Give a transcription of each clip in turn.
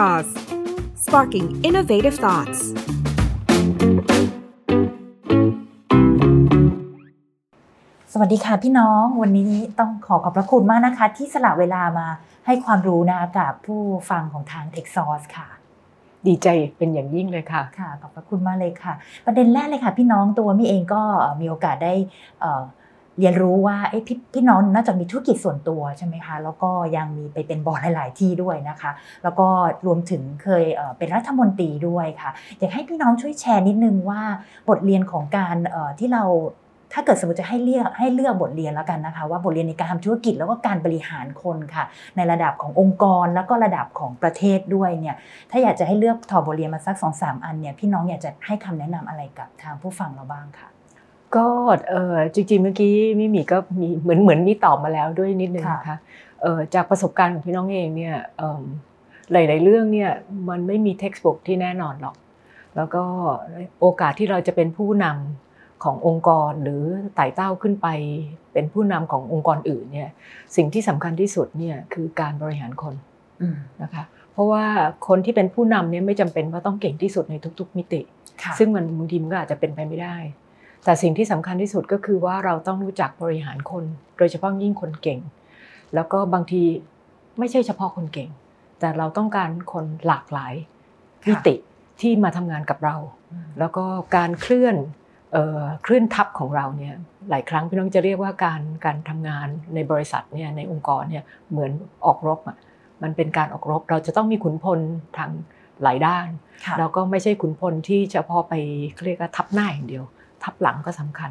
Sauce Sparking Innovative Thoughts สวัสดีค่ะพี่น้องวันนี้ต้องขอขอบพระคุณมากนะคะ ที่สละเวลามาให้ความรู้นะกับผู้ฟังของทาง t e x a u c e ค่ะ ดีใจเป็นอย่างยิ่งเลยค่ะ ค่ะ ขอบพระคุณมากเลยค่ะ ประเด็นแรกเลยค่ะ พี่น้องตัวมี่เองก็มีโอกาสได้ เรียนรู้ว่าไอ้พี่พี่น้องน่าจะมีธุรกิจส่วนตัวใช่ไหมคะแล้วก็ยังมีไปเป็นบอร์ดหลาย ๆ ที่ด้วยนะคะ แล้วก็รวมถึงเคยเป็นรัฐมนตรีด้วยค่ะอยากให้พี่น้องช่วยแชร์นิดนึงว่าบทเรียนของการที่เราถ้าเกิดสมมติจะให้เลือกให้เลือกบทเรียนแล้วกันนะคะ ว่าบทเรียนในการทำธุรกิจแล้วก็การบริหารคนค่ะ ในระดับขององค์กรแล้วก็ระดับของประเทศด้วยเนี่ยถ้าอยากจะให้เลือกถอดบทเรียนมาสักสองสามอันเนี่ยพี่น้องอยากจะให้คำแนะนำอะไรกับทางผู้ฟังเราบ้างค่ะ ก็เออจริงๆเมื่อกี้มิมีก็มีเหมือนเหมือนมีตอบมาแล้วด้วยนิดนึงนะคะเออจากประสบการณ์ของพี่น้องเองเนี่ยหลาย ๆ เรื่องเนี่ยมันไม่มีเท็กซ์บุ๊กที่แน่นอนหรอก แล้วก็โอกาสที่เราจะเป็นผู้นำขององค์กรหรือไต่เต้าขึ้นไป เป็นผู้นำขององค์กรอื่นเนี่ยสิ่งที่สำคัญที่สุดเนี่ยคือการบริหารคนนะคะเพราะว่าคนที่เป็นผู้นำเนี่ยไม่จำเป็นว่าต้องเก่งที่สุดในทุก ๆ มิติ ซึ่งมันบางทีมันก็อาจจะเป็นไปไม่ได้ แต่สิ่งที่สำคัญที่สุดก็คือว่าเราต้องรู้จักบริหารคน โดยเฉพาะยิ่งคนเก่ง แล้วก็บางทีไม่ใช่เฉพาะคนเก่ง แต่เราต้องการคนหลากหลายมิติที่มาทำงานกับเรา แล้วก็การเคลื่อนเคลื่อนทัพของเราเนี่ยหลายครั้งพี่น้องจะเรียกว่าการการทำงานในบริษัทเนี่ยในองค์กรเนี่ยเหมือนออกรบอะมันเป็นการออกรบเราจะต้องมีขุนพลทางหลายด้าน แล้วก็ไม่ใช่ขุนพลที่เฉพาะไปเรียกว่าทับหน้าอย่างเดียว ทับหลังก็สำคัญ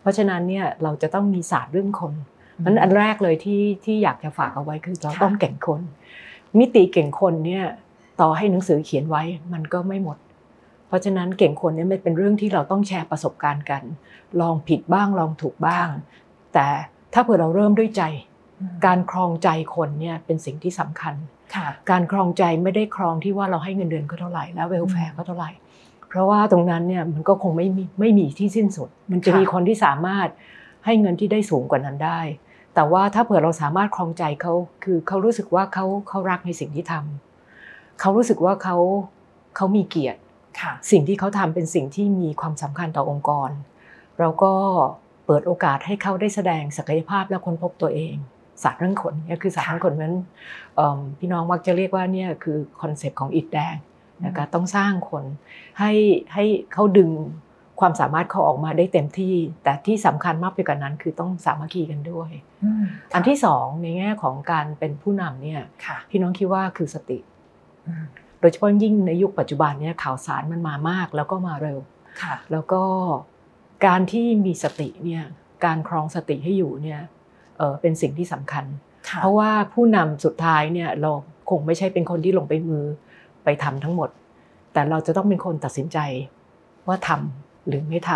เพราะฉะนั้นเนี่ยเราจะต้องมีศาสตร์เรื่องคนนั้นอันแรกเลยที่ที่อยากจะฝากเอาไว้คือเราต้องเก่งคน มิติเก่งคนเนี่ยต่อให้หนังสือเขียนไว้มันก็ไม่หมด เพราะฉะนั้นเก่งคนเนี่ยมันเป็นเรื่องที่เราต้องแชร์ประสบการณ์กัน ลองผิดบ้างลองถูกบ้าง แต่ถ้าเผื่อเราเริ่มด้วยใจ การครองใจคนเนี่ยเป็นสิ่งที่สำคัญการครองใจไม่ได้ครองที่ว่าเราให้เงินเดือนเขาเท่าไหร่แล้วเวลแฟร์เขาเท่าไหร่ เพราะว่าตรงนั้นเนี่ยมันก็คงไม่มีไม่มีที่สิ้นสุด มันจะมีคนที่สามารถให้เงินที่ได้สูงกว่านั้นได้ แต่ว่าถ้าเผื่อเราสามารถครองใจเขาคือเขารู้สึกว่าเขาเขารักในสิ่งที่ทำเขารู้สึกว่าเขาเขามีเกียรติสิ่งที่เขาทำเป็นสิ่งที่มีความสำคัญต่อองค์กร เราก็เปิดโอกาสให้เขาได้แสดงศักยภาพและค้นพบตัวเองศาสตร์เรื่องขนนี่คือศาสตร์เรื่องขนนั้นพี่น้องมักจะเรียกว่าเนี่ยคือ concept ของอิดแดง นะคะต้องสร้างคนให้ให้เขาดึงความสามารถเขาออกมาได้เต็มที่ แต่ที่สำคัญมากไปกว่านั้น คือต้องสามัคคีกันด้วย อันที่สองในแง่ของการเป็นผู้นำเนี่ยพี่น้องคิดว่าคือสติ โดยเฉพาะยิ่งในยุคปัจจุบันเนี่ยข่าวสารมันมามากแล้วก็มาเร็วแล้วก็การที่มีสติเนี่ยการครองสติให้อยู่เนี่ยเป็นสิ่งที่สำคัญ เพราะว่าผู้นำสุดท้ายเนี่ยเราคงไม่ใช่เป็นคนที่ลงไปมือ ไปทำทั้งหมด แต่เราจะต้องเป็นคนตัดสินใจว่าทำหรือไม่ท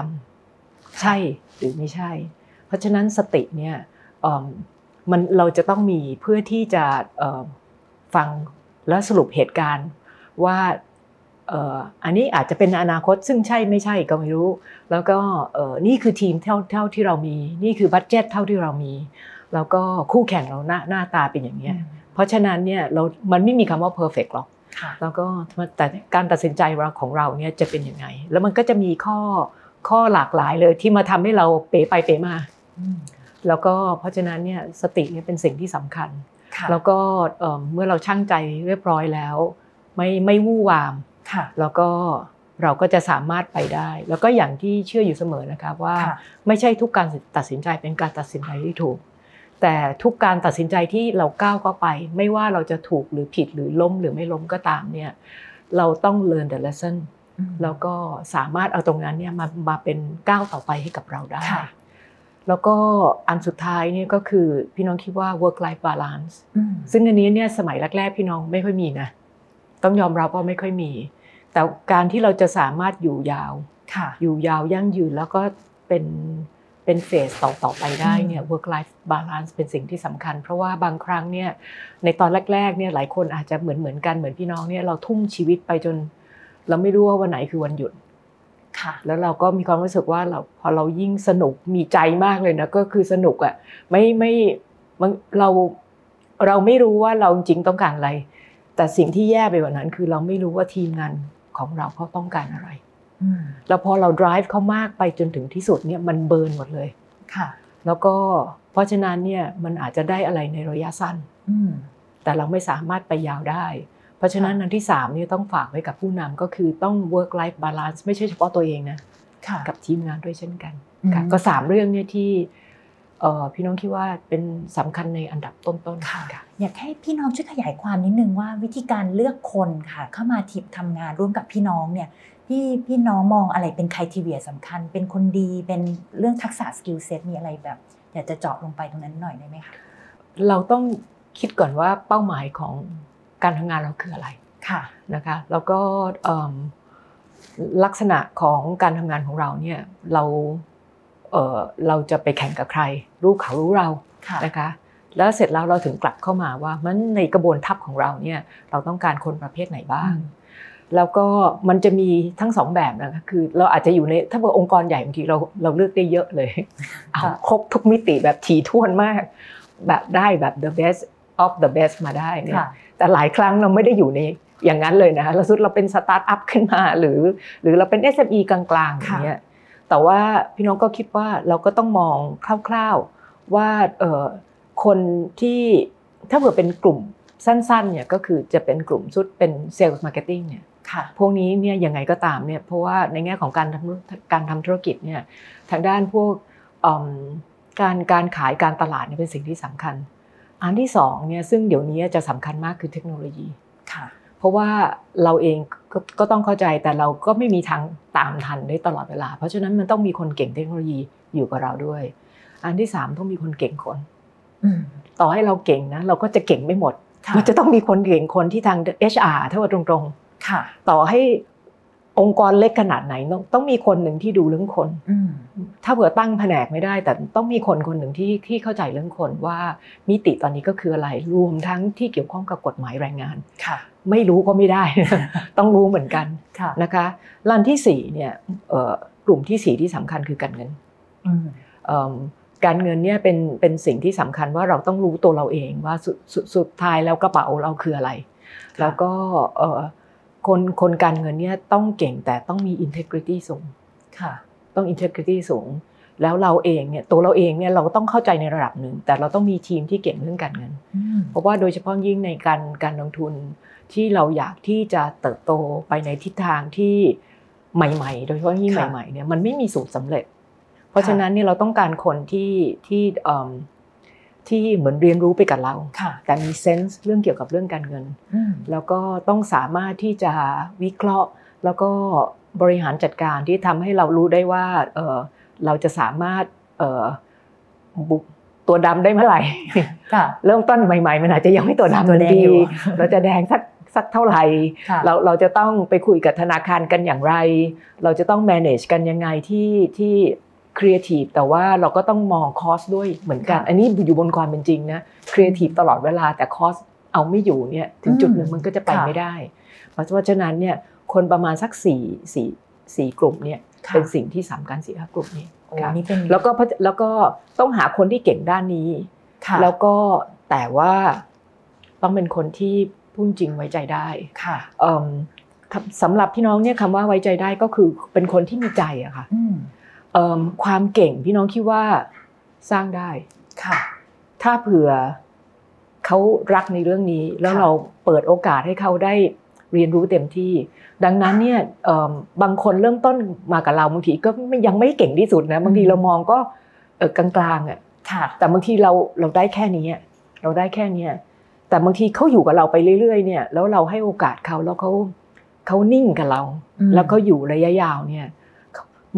ำใช่หรือไม่ใช่ เพราะฉะนั้นสติเนี่ยมันเราจะต้องมีเพื่อที่จะฟังและสรุปเหตุการณ์ว่าอันนี้อาจจะเป็นอนาคตซึ่งใช่ไม่ใช่ก็ไม่รู้ แล้วก็นี่คือทีมเท่าเท่าที่เรามี นี่คือบัตเจ็ตเท่าที่เรามี แล้วก็คู่แข่งเราหน้าหน้าตาเป็นอย่างนี้เพราะฉะนั้นเนี่ยเรามันไม่มีคำว่า perfect หรอก แล้วก็แต่การตัดสินใจของเราเนี่ยจะเป็นยังไง แล้วมันก็จะมีข้อข้อหลากหลายเลยที่มาทำให้เราเป๋ไปเป๋มาแล้วก็เพราะฉะนั้นเนี่ยสติเนี่ยเป็นสิ่งที่สำคัญ แล้วก็เมื่อเราช่างใจเรียบร้อยแล้ว ไม่ไม่วู่วามแล้วก็เราก็จะสามารถไปได้ แล้วก็อย่างที่เชื่ออยู่เสมอนะครับว่าไม่ใช่ทุกการตัดสินใจเป็นการตัดสินใจที่ถูก แต่ทุกการตัดสินใจที่เราก้าวเข้าไป ไม่ว่าเราจะถูกหรือผิดหรือล้มหรือไม่ล้มก็ตามเนี่ยเราต้อง learn the lesson แล้วก็สามารถเอาตรงนั้นเนี่ยมามาเป็นก้าวต่อไปให้กับเราได้ แล้วก็อันสุดท้ายเนี่ยก็คือพี่น้องคิดว่า work life balance ซึ่งอันนี้เนี่ยสมัยแรกๆพี่น้องไม่ค่อยมีนะต้องยอมรับว่าไม่ค่อยมี แต่การที่เราจะสามารถอยู่ยาวอยู่ยาวยั่งยืนแล้วก็เป็น เป็นเฟสต่อต่อไปได้เนี่ย work life balance เป็นสิ่งที่สำคัญ เพราะว่าบางครั้งเนี่ยในตอนแรกๆเนี่ยหลายคนอาจจะเหมือนเหมือนกันเหมือนพี่น้องเนี่ยเราทุ่มชีวิตไปจน เราไม่รู้ว่าวันไหนคือวันหยุดค่ะแล้วเราก็มีความรู้สึกว่าเราพอเรายิ่งสนุกมีใจมากเลยนะก็คือสนุกอะไม่ไม่เราเราไม่รู้ว่าเราจริงต้องการอะไร แต่สิ่งที่แย่ไปกว่านั้นคือเราไม่รู้ว่าทีมงานของเราเขาต้องการอะไรอืม แล้วพอเรา drive เขามากไปจนถึงที่สุดเนี่ยมันเบิร์นหมดเลยค่ะ แล้วก็เพราะฉะนั้นเนี่ยมันอาจจะได้อะไรในระยะสั้นอืมแต่เราไม่สามารถไปยาวได้ เพราะฉะนั้นค่ะอันที่3เนี่ยต้องฝากไว้กับผู้นำก็คือต้อง work life balance ไม่ใช่เฉพาะตัวเองนะค่ะกับทีมงานด้วยเช่นกันอืมค่ะก็สามเรื่องเนี่ยที่เอ่อพี่น้องคิดว่าเป็นสำคัญในอันดับต้นๆค่ะค่ะ อยากให้พี่น้องช่วยขยายความนิดนึงว่าวิธีการเลือกคนค่ะ เข้ามาทีมทำงานร่วมกับพี่น้องเนี่ย พี่พี่น้องมองอะไรเป็น criteria สำคัญ เป็นคนดีเป็นเรื่องทักษะ skill set มีอะไรแบบ อยากจะเจาะลงไปตรงนั้นหน่อยได้ไหมคะเราต้องคิดก่อนว่าเป้าหมายของการทำงานเราคืออะไรค่ะนะคะแล้วก็เอิ่มลักษณะของการทำงานของเราเนี่ยเราเอ่อเราจะไปแข่งกับใคร รู้เขารู้เราค่ะนะคะแล้วเสร็จแล้วเราถึงกลับเข้ามาว่ามันในกระบวนทัพของเราเนี่ยเราต้องการคนประเภทไหนบ้าง แล้วก็มันจะมีทั้งสองแบบนะคะคือเราอาจจะอยู่ในถ้าเกิดองค์กรใหญ่บางทีเราเราเลือกได้เยอะเลยเอาครบทุกมิติแบบถี่ถ้วนมาก แบบได้แบบ the best of the best มาได้เนี่ยค่ะแต่หลายครั้งเราไม่ได้อยู่ในอย่างนั้นเลยนะคะเราสุดเราเป็นสตาร์ทอัพขึ้นมาหรือ หรือเราเป็น SME กลางๆอย่างเงี้ยแต่ว่าพี่น้องก็คิดว่าเราก็ต้องมองคร่าวๆว่าเอ่อคนที่ถ้าเกิดเป็นกลุ่มสั้นๆเนี่ยก็คือจะเป็นกลุ่มชุดเป็น sales marketing เนี่ยค่ะ พวกนี้เนี่ยยังไงก็ตามเนี่ยเพราะว่าในแง่ของการทำการทำธุรกิจเนี่ยทางด้านพวกอืมการการขายการตลาดเนี่ยเป็นสิ่งที่สำคัญ อันที่สองเนี่ยซึ่งเดี๋ยวนี้จะสำคัญมากคือเทคโนโลยีค่ะเพราะว่าเราเองก็ก็ต้องเข้าใจแต่เราก็ไม่มีทางตามทันได้ตลอดเวลา เพราะฉะนั้นมันต้องมีคนเก่งเทคโนโลยีอยู่กับเราด้วย อันที่สามต้องมีคนเก่งคนอืมต่อให้เราเก่งนะเราก็จะเก่งไม่หมดค่ะมันจะต้องมีคนเก่งคนที่ทาง HR ถ้าว่าตรงๆค่ะ ต่อให้องค์กรเล็กขนาดไหนต้องต้องมีคนหนึ่งที่ดูเรื่องคนอืมถ้าเผื่อตั้งแผนกไม่ได้ แต่ต้องมีคนคนหนึ่งที่ที่เข้าใจเรื่องคนว่ามิติตอนนี้ก็คืออะไรรวมทั้งที่เกี่ยวข้องกับกฎหมายแรงงานค่ะ ไม่รู้ก็ไม่ได้ ต้องรู้เหมือนกันค่ะนะคะลันที่สี่เนี่ยเอ่อกลุ่มที่สี่ที่สำคัญคือการเงินอืมเอิ่มการเงินเนี่ยเป็นเป็นสิ่งที่สำคัญว่าเราต้องรู้ตัวเราเองว่าสุดสุดสุดท้ายแล้วกระเป๋าเราคืออะไร แล้วก็เอ่อ คนคนการเงินเนี่ยต้องเก่งแต่ต้องมี integrity สูงค่ะ ต้อง integrity สูง แล้วเราเองเนี่ยตัวเราเองเนี่ยเราก็ต้องเข้าใจในระดับหนึ่ง แต่เราต้องมีทีมที่เก่งเรื่องการเงินอืมเพราะว่าโดยเฉพาะยิ่งในการการลงทุนที่เราอยากที่จะเติบโตไปในทิศทางที่ใหม่ ๆ โดยเฉพาะยิ่งค่ะใหม่ๆเนี่ยมันไม่มีสูตรสำเร็จ เพราะฉะนั้นเนี่ยเราต้องการคนที่ที่เอิ่ม ที่เหมือนเรียนรู้ไปกับเราค่ะแต่มีเซนส์เรื่องเกี่ยวกับเรื่องการเงินอืมแล้วก็ต้องสามารถที่จะวิเคราะห์ แล้วก็บริหารจัดการที่ทำให้เรารู้ได้ว่าเออเราจะสามารถเอ่อบุกตัวดำได้เมื่อไหร่ค่ะเริ่มต้นใหม่ๆมันอาจจะยังไม่ตัวดำตัวแดงดีอยู่เราจะแดงสักสักเท่าไหร่ค่ะเราเราจะต้องไปคุยกับธนาคารกันอย่างไร เราจะต้อง manage กันยังไงที่ที่ ครีเอทีฟแต่ว่าเราก็ต้องมอง cost ด้วยเหมือนกันค่ะอันนี้อยู่บนความเป็นจริงนะครีเอทีฟตลอดเวลาแต่ cost เอาไม่อยู่เนี่ยถึงจุดหนึ่งมันก็จะไปค่ะไม่ได้ เพราะฉะนั้นเนี่ยคนประมาณสักสี่สี่สี่กลุ่มเนี่ยค่ะเป็นสิ่งที่สำคัญสี่ห้ากลุ่มนี้โอ้ค่ะนี่เป็นแล้วก็พัฒแล้วก็ต้องหาคนที่เก่งด้านนี้ค่ะแล้วก็แต่ว่าต้องเป็นคนที่พูดจริงไว้ใจได้ค่ะเอิ่มคำสำหรับพี่น้องเนี่ยคำว่าไว้ใจได้ก็คือเป็นคนที่มีใจอะค่ะอืมเอิ่ม ความเก่งพี่น้องคิดว่าสร้างได้ค่ะ ถ้าเผื่อเขารักในเรื่องนี้แล้วค่ะเราเปิดโอกาสให้เขาได้เรียนรู้เต็มที่ ดังนั้นเนี่ยเอิ่มบางคนเริ่มต้นมากับเราบางทีก็ไม่ยังไม่เก่งที่สุดนะบางทีเรามองก็เออกลางๆอะค่ะแต่บางทีเราเราได้แค่นี้อะเราได้แค่เนี้ยแต่บางทีเขาอยู่กับเราไปเรื่อยๆ เนี่ย แล้วเราให้โอกาสเขาแล้วเขาเขานิ่งกับเราอืมแล้วเขาอยู่ระยะยาวเนี่ย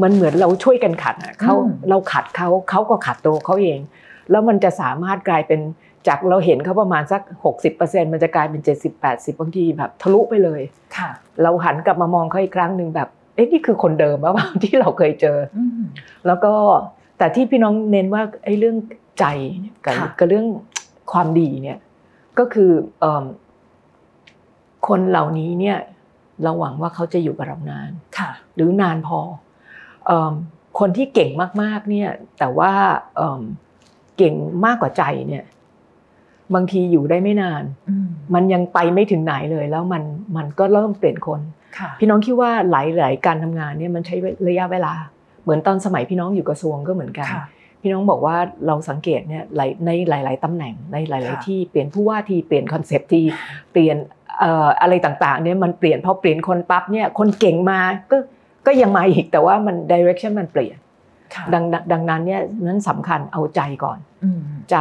มันเหมือนเราช่วยกันขัดอะเขาอืมเราขัดเขาเขาก็ขัดตัวเขาเอง แล้วมันจะสามารถกลายเป็นจากเราเห็นเขาประมาณสัก 60%มันจะกลายเป็น 70-80บางทีแบบทะลุไปเลยค่ะ เราหันกลับมามองเขาอีกครั้งหนึ่งแบบเอ๊ะนี่คือคนเดิมหรือเปล่าที่เราเคยเจออืมแล้วก็แต่ที่พี่น้องเน้นว่าไอ้เรื่องใจเนี่ยกับค่ะกับเรื่องความดีเนี่ยก็คือเอิ่มคนเหล่านี้เนี่ยเราหวังว่าเขาจะอยู่กับเรานานค่ะ หรือนานพอเอิ่ม คนที่เก่งมากๆเนี่ยแต่ว่าเอิ่มเก่งมากกว่าใจเนี่ยบางทีอยู่ได้ไม่นานอืมมันยังไปไม่ถึงไหนเลยแล้วมันมันก็เริ่มเปลี่ยนคนค่ะพี่น้องคิดว่าหลายๆการทำงานเนี่ยมันใช้ระยะเวลา เหมือนตอนสมัยพี่น้องอยู่กระทรวงก็เหมือนกันค่ะพี่น้องบอกว่าเราสังเกตเนี่ยหลายในหลาย ๆตำแหน่งในหลายค่ะๆที่เปลี่ยนผู้ว่าทีเปลี่ยน concept ทีเปลี่ยนเอ่ออะไรต่างๆเนี่ยมันเปลี่ยนพอเปลี่ยนคนปั๊บเนี่ยคนเก่งมาก็ ก็ยังมาอีกแต่ว่ามัน direction มันเปลี่ยนค่ะดังดังนั้นเนี่ยนั้นสำคัญเอาใจก่อนอืมใจ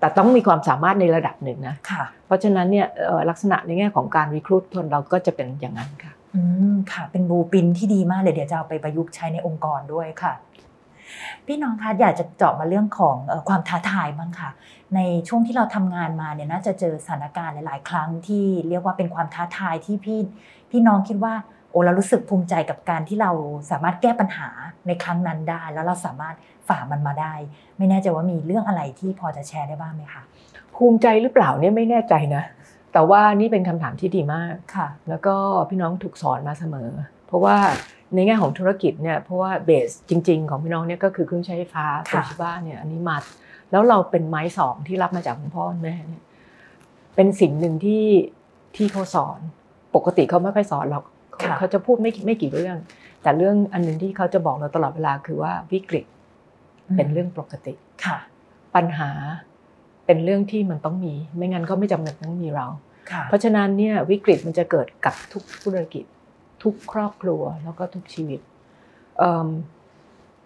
แต่ต้องมีความสามารถในระดับหนึ่งนะค่ะเพราะฉะนั้นเนี่ยเอ่อลักษณะในแง่ของการ recruit คนเราก็จะเป็นอย่างนั้นค่ะอืมค่ะ เป็นบลูปรินท์ที่ดีมากเลยเดี๋ยวจะเอาไปประยุกต์ใช้ในองค์กรด้วยค่ะ พี่น้องคะอยากจะเจาะมาเรื่องของเอ่อความท้าทายบ้างค่ะ ในช่วงที่เราทำงานมาเนี่ยน่าจะเจอสถานการณ์หลาย ๆ ครั้งที่เรียกว่าเป็นความท้าทายที่พี่พี่น้องคิดว่า โอ้เรารู้สึกภูมิใจกับการที่เราสามารถแก้ปัญหาในครั้งนั้นได้ แล้วเราสามารถฝ่ามันมาได้ ไม่แน่ใจว่ามีเรื่องอะไรที่พอจะแชร์ได้บ้างไหมคะภูมิใจหรือเปล่าเนี่ยไม่แน่ใจนะ แต่ว่านี่เป็นคำถามที่ดีมากค่ะ แล้วก็พี่น้องถูกสอนมาเสมอ เพราะว่าในแง่ของธุรกิจเนี่ยเพราะว่าเบสจริง ๆ ของพี่น้องเนี่ยก็คือเครื่องใช้ไฟฟ้าโตค่ะชิบ้าเนี่ยอันนี้มาแล้วเราเป็นไม้สองที่รับมาจากคุณพ่อคุณแม่เนี่ยเป็นสิ่งหนึ่งที่ที่เขาสอน ปกติเขาไม่ค่อยสอนหรอก เขาค่ะเขาจะพูดไม่ไม่กี่เรื่อง แต่เรื่องอันหนึงที่เขาจะบอกเราตลอดเวลาคือว่าวิกฤตเป็นเรื่องปกติค่ะ ปัญหาเป็นเรื่องที่มันต้องมี ไม่งั้นก็ไม่จำเป็นต้องมีเราค่ะเพราะฉะนั้นเนี่ยวิกฤตมันจะเกิดกับทุกธุรกิจ ทุกครอบครัวแล้วก็ทุกชีวิตเอิ่ม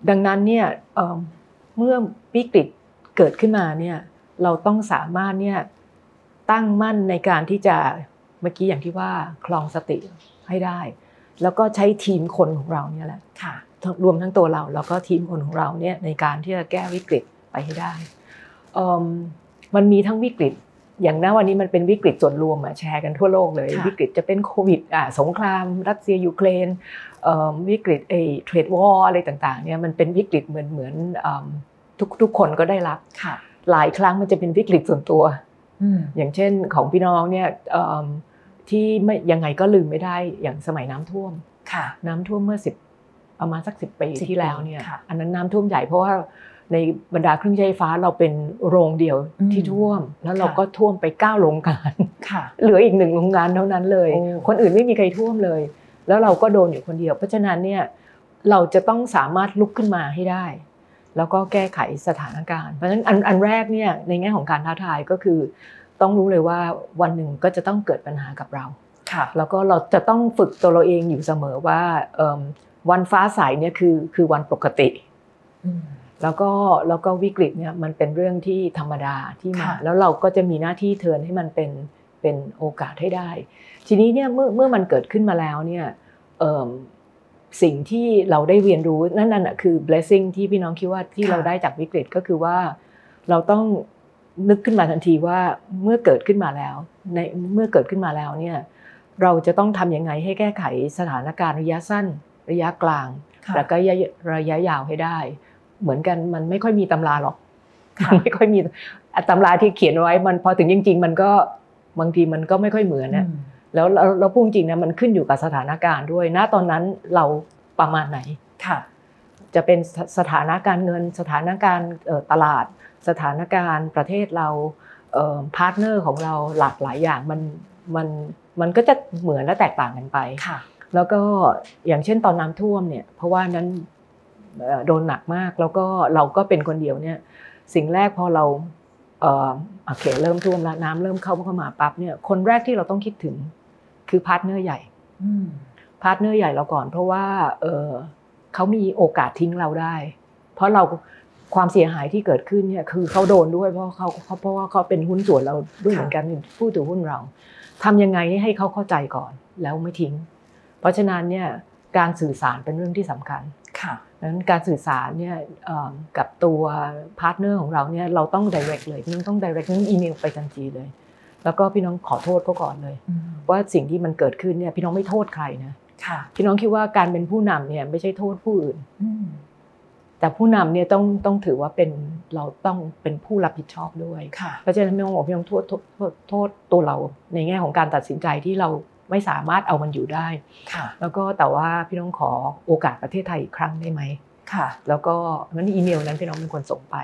ดังนั้นเนี่ยเอิ่มเมื่อวิกฤตเกิดขึ้นมาเนี่ยเราต้องสามารถเนี่ยตั้งมั่นในการที่จะเมื่อกี้อย่างที่ว่าคลองสติ ให้ได้ แล้วก็ใช้ทีมคนของเราเนี่ยแหละค่ะทั้งรวมทั้งตัวเราแล้วก็ทีมคนของเราเนี่ยในการที่จะแก้วิกฤตไปให้ได้เอิ่มมันมีทั้งวิกฤต อย่างณวันนี้มันเป็นวิกฤตส่วนรวมอะแชร์กันทั่วโลกเลยค่ะวิกฤตจะเป็นโควิดอะสงคราม รัสเซียยูเครนเอิ่มวิกฤตไอ้ trade war อะไรต่างๆเนี่ยมันเป็นวิกฤตเหมือนเหมือนเอิ่มทุกทุกคนก็ได้รับค่ะหลายครั้งมันจะเป็นวิกฤตส่วนตัวอืมอย่างเช่นของพี่น้องเนี่ยเอิ่ม ที่ไม่ยังไงก็ลืมไม่ได้อย่างสมัยน้ำท่วมค่ะ น้ำท่วมเมื่อสิบประมาณสักสิบปี10ที่แล้วเนี่ยค่ะอันนั้นน้ำท่วมใหญ่เพราะว่าในบรรดาเครื่องใช้ไฟฟ้าเราเป็นโรงเดียวอืมที่ท่วม แล้วเราค่ะก็ท่วมไปเก้าโรงงานค่ะเหลืออีกหนึ่งโรงงานเท่านั้นเลยโอ้คนอื่นไม่มีใครท่วมเลย แล้วเราก็โดนอยู่คนเดียว เพราะฉะนั้นเนี่ยเราจะต้องสามารถลุกขึ้นมาให้ได้ แล้วก็แก้ไขสถานการณ์ เพราะฉะนั้นอันอันแรกเนี่ยในแง่ของการท้าทายก็คือ ต้องรู้เลยว่าวันหนึ่งก็จะต้องเกิดปัญหากับเราค่ะแล้วก็เราจะต้องฝึกตัวเราเองอยู่เสมอว่าเอิ่มวันฟ้าใสเนี่ยคือคือวันปกติอืมแล้วก็แล้วก็วิกฤตเนี่ยมันเป็นเรื่องที่ธรรมดาที่มาค่ะแล้วเราก็จะมีหน้าที่เทิร์นให้มันเป็นเป็นโอกาสให้ได้ ทีนี้เนี่ยเมื่อเมื่อมันเกิดขึ้นมาแล้วเนี่ยเอิ่มสิ่งที่เราได้เรียนรู้นั่นนั่นน่ะคือ blessing ที่พี่น้องคิดว่าที่ค่ะเราได้จากวิกฤตก็คือว่าเราต้อง นึกขึ้นมาทันทีว่าเมื่อเกิดขึ้นมาแล้ว ในเมื่อเกิดขึ้นมาแล้วเนี่ยเราจะต้องทำยังไงให้แก้ไขสถานการณ์ระยะสั้น ระยะกลางค่ะแล้วก็ระยะระยะยาวให้ได้ เหมือนกันมันไม่ค่อยมีตำราหรอกค่ะมันไม่ค่อยมีตำราที่เขียนไว้มันพอถึงจริง ๆ มันก็บางทีมันก็ไม่ค่อยเหมือนนะอืมแล้วเราเราพูดจริงนะมันขึ้นอยู่กับสถานการณ์ด้วยณตอนนั้นเราประมาณไหนค่ะ จะเป็นสสถานการณ์เงินสถานการณ์เอ่อตลาด สถานการณ์ประเทศเราพาร์ทเนอร์ของเราหลากหลายอย่างมันมันมันก็จะเหมือนและแตกต่างกันไปค่ะแล้วก็อย่างเช่นตอนน้ำท่วมเนี่ย เพราะว่านั้นเอ่อโดนหนักมากแล้วก็เราก็เป็นคนเดียวเนี่ย สิ่งแรกพอเราเอ่อโอเคเริ่มท่วมแล้วน้ำเริ่มเข้าเข้ามาปั๊บเนี่ยคนแรกที่เราต้องคิดถึงคือพาร์ทเนอร์ใหญ่อืมพาร์ทเนอร์ใหญ่เราก่อน เพราะว่าเออเขามีโอกาสทิ้งเราได้ เพราะเรา ความเสียหายที่เกิดขึ้นเนี่ยคือเขาโดนด้วยเพราะเขาเขาเพราะว่าเขาเป็นหุ้นส่วนเราด้วยเหมือนกันเป็นผู้ถือหุ้นเราทำยังไงให้เขาเข้าใจก่อนแล้วไม่ทิ้ง เพราะฉะนั้นเนี่ยการสื่อสารเป็นเรื่องที่สำคัญค่ะดังนั้นการสื่อสารเนี่ยเอ่อกับตัวพาร์ทเนอร์ของเราเนี่ยเราต้อง direct เลยพี่น้องต้อง direct นั่นอีเมลไปทันทีเลย แล้วก็พี่น้องขอโทษเขาก่อนเลยอืมว่าสิ่งที่มันเกิดขึ้นเนี่ยพี่น้องไม่โทษใครนะค่ะพี่น้องคิดว่าการเป็นผู้นำเนี่ยไม่ใช่โทษผู้อื่นอืม แต่ผู้นำเนี่ยต้องต้องถือว่าเป็นเราต้องเป็นผู้รับผิดชอบด้วยค่ะเพราะฉะนั้นไม่ต้องบอกพี่น้องโทษโทษโทษโทษตัวเราในแง่ของการตัดสินใจที่เราไม่สามารถเอามันอยู่ได้ค่ะแล้วก็แต่ว่าพี่น้องขอโอกาสประเทศไทยอีกครั้งได้ไหมค่ะ แล้วก็งั้นอีเมลนั้นพี่น้องเป็นคนส่งไป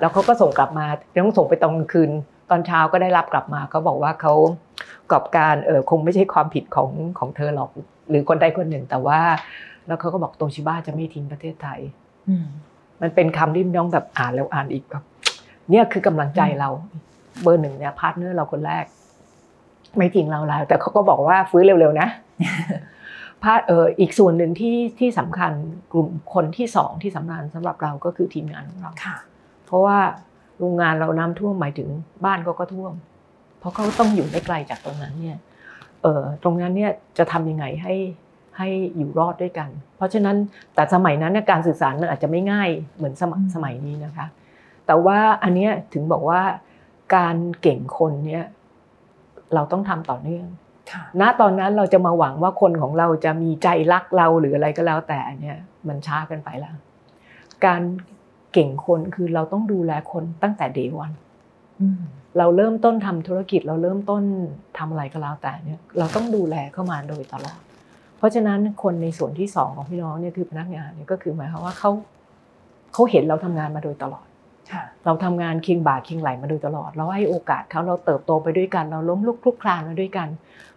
แล้วเขาก็ส่งกลับมาพี่น้องส่งไปตอนกลางคืน ตอนเช้าก็ได้รับกลับมาเขาบอกว่าเขากอบกาญจน์เออคงไม่ใช่ความผิดของของเธอหรอกหรือคนใดคนหนึ่ง แต่ว่า แล้วเขาก็บอกโตชิบ้าจะไม่ทิ้งประเทศไทยอื มมันเป็นคำที่น้องแบบอ่านแล้วอ่านอีกแบบเนี่ยคือกำลังใจเราเบอร์หนึ่งเนี่ยพาร์ทเนอร์เราคนแรก ไม่ทิ้งเราแล้ว แต่เขาก็บอกว่าฟื้นเร็วๆนะพาร์ทเอออีกส่วนหนึ่งที่ที่สำคัญกลุ่มคนที่สองที่สำคัญสำหรับเราก็คือทีมงานของเราค่ะเพราะว่าโรงงานเราน้ำท่วมหมายถึงบ้านเขาก็ท่วม เพราะเขาต้องอยู่ไม่ไกลจากตรงนั้นเนี่ยเออตรงนั้นเนี่ยจะทำยังไงให้ ให้อยู่รอดด้วยกัน เพราะฉะนั้นแต่สมัยนั้นเนยการสื่อสารมันอาจจะไม่ง่ายเหมือนสมัยอืมสมัยนี้นะคะ แต่ว่าอันเนี้ยถึงบอกว่าการเก่งคนเนี่ยเราต้องทำต่อเนื่องค่ะณตอนนั้นเราจะมาหวังว่าคนของเราจะมีใจรักเราหรืออะไรก็แล้วแต่เนี่ยมันช้าเกันไปแล้วการเก่งคนคือเราต้องดูแลคนตั้งแต่เดวันอืมเราเริ่มต้นทำธุรกิจเราเริ่มต้นทำอะไรก็แล้วแต่เนี่ยเราต้องดูแลเข้ามาโดยตลอด เพราะฉะนั้นคนในส่วนที่สองของพี่น้องเนี่ยคือพนักงานเนี่ยก็คือหมายความว่าเขาเขาเห็นเราทำงานมาโดยตลอดค่ะเราทำงานเคียงบ่าเคียงไหลมาโดยตลอด เราให้โอกาสเขาเราเติบโตไปด้วยกัน เราล้มลุกคลุกคลานมาด้วยกัน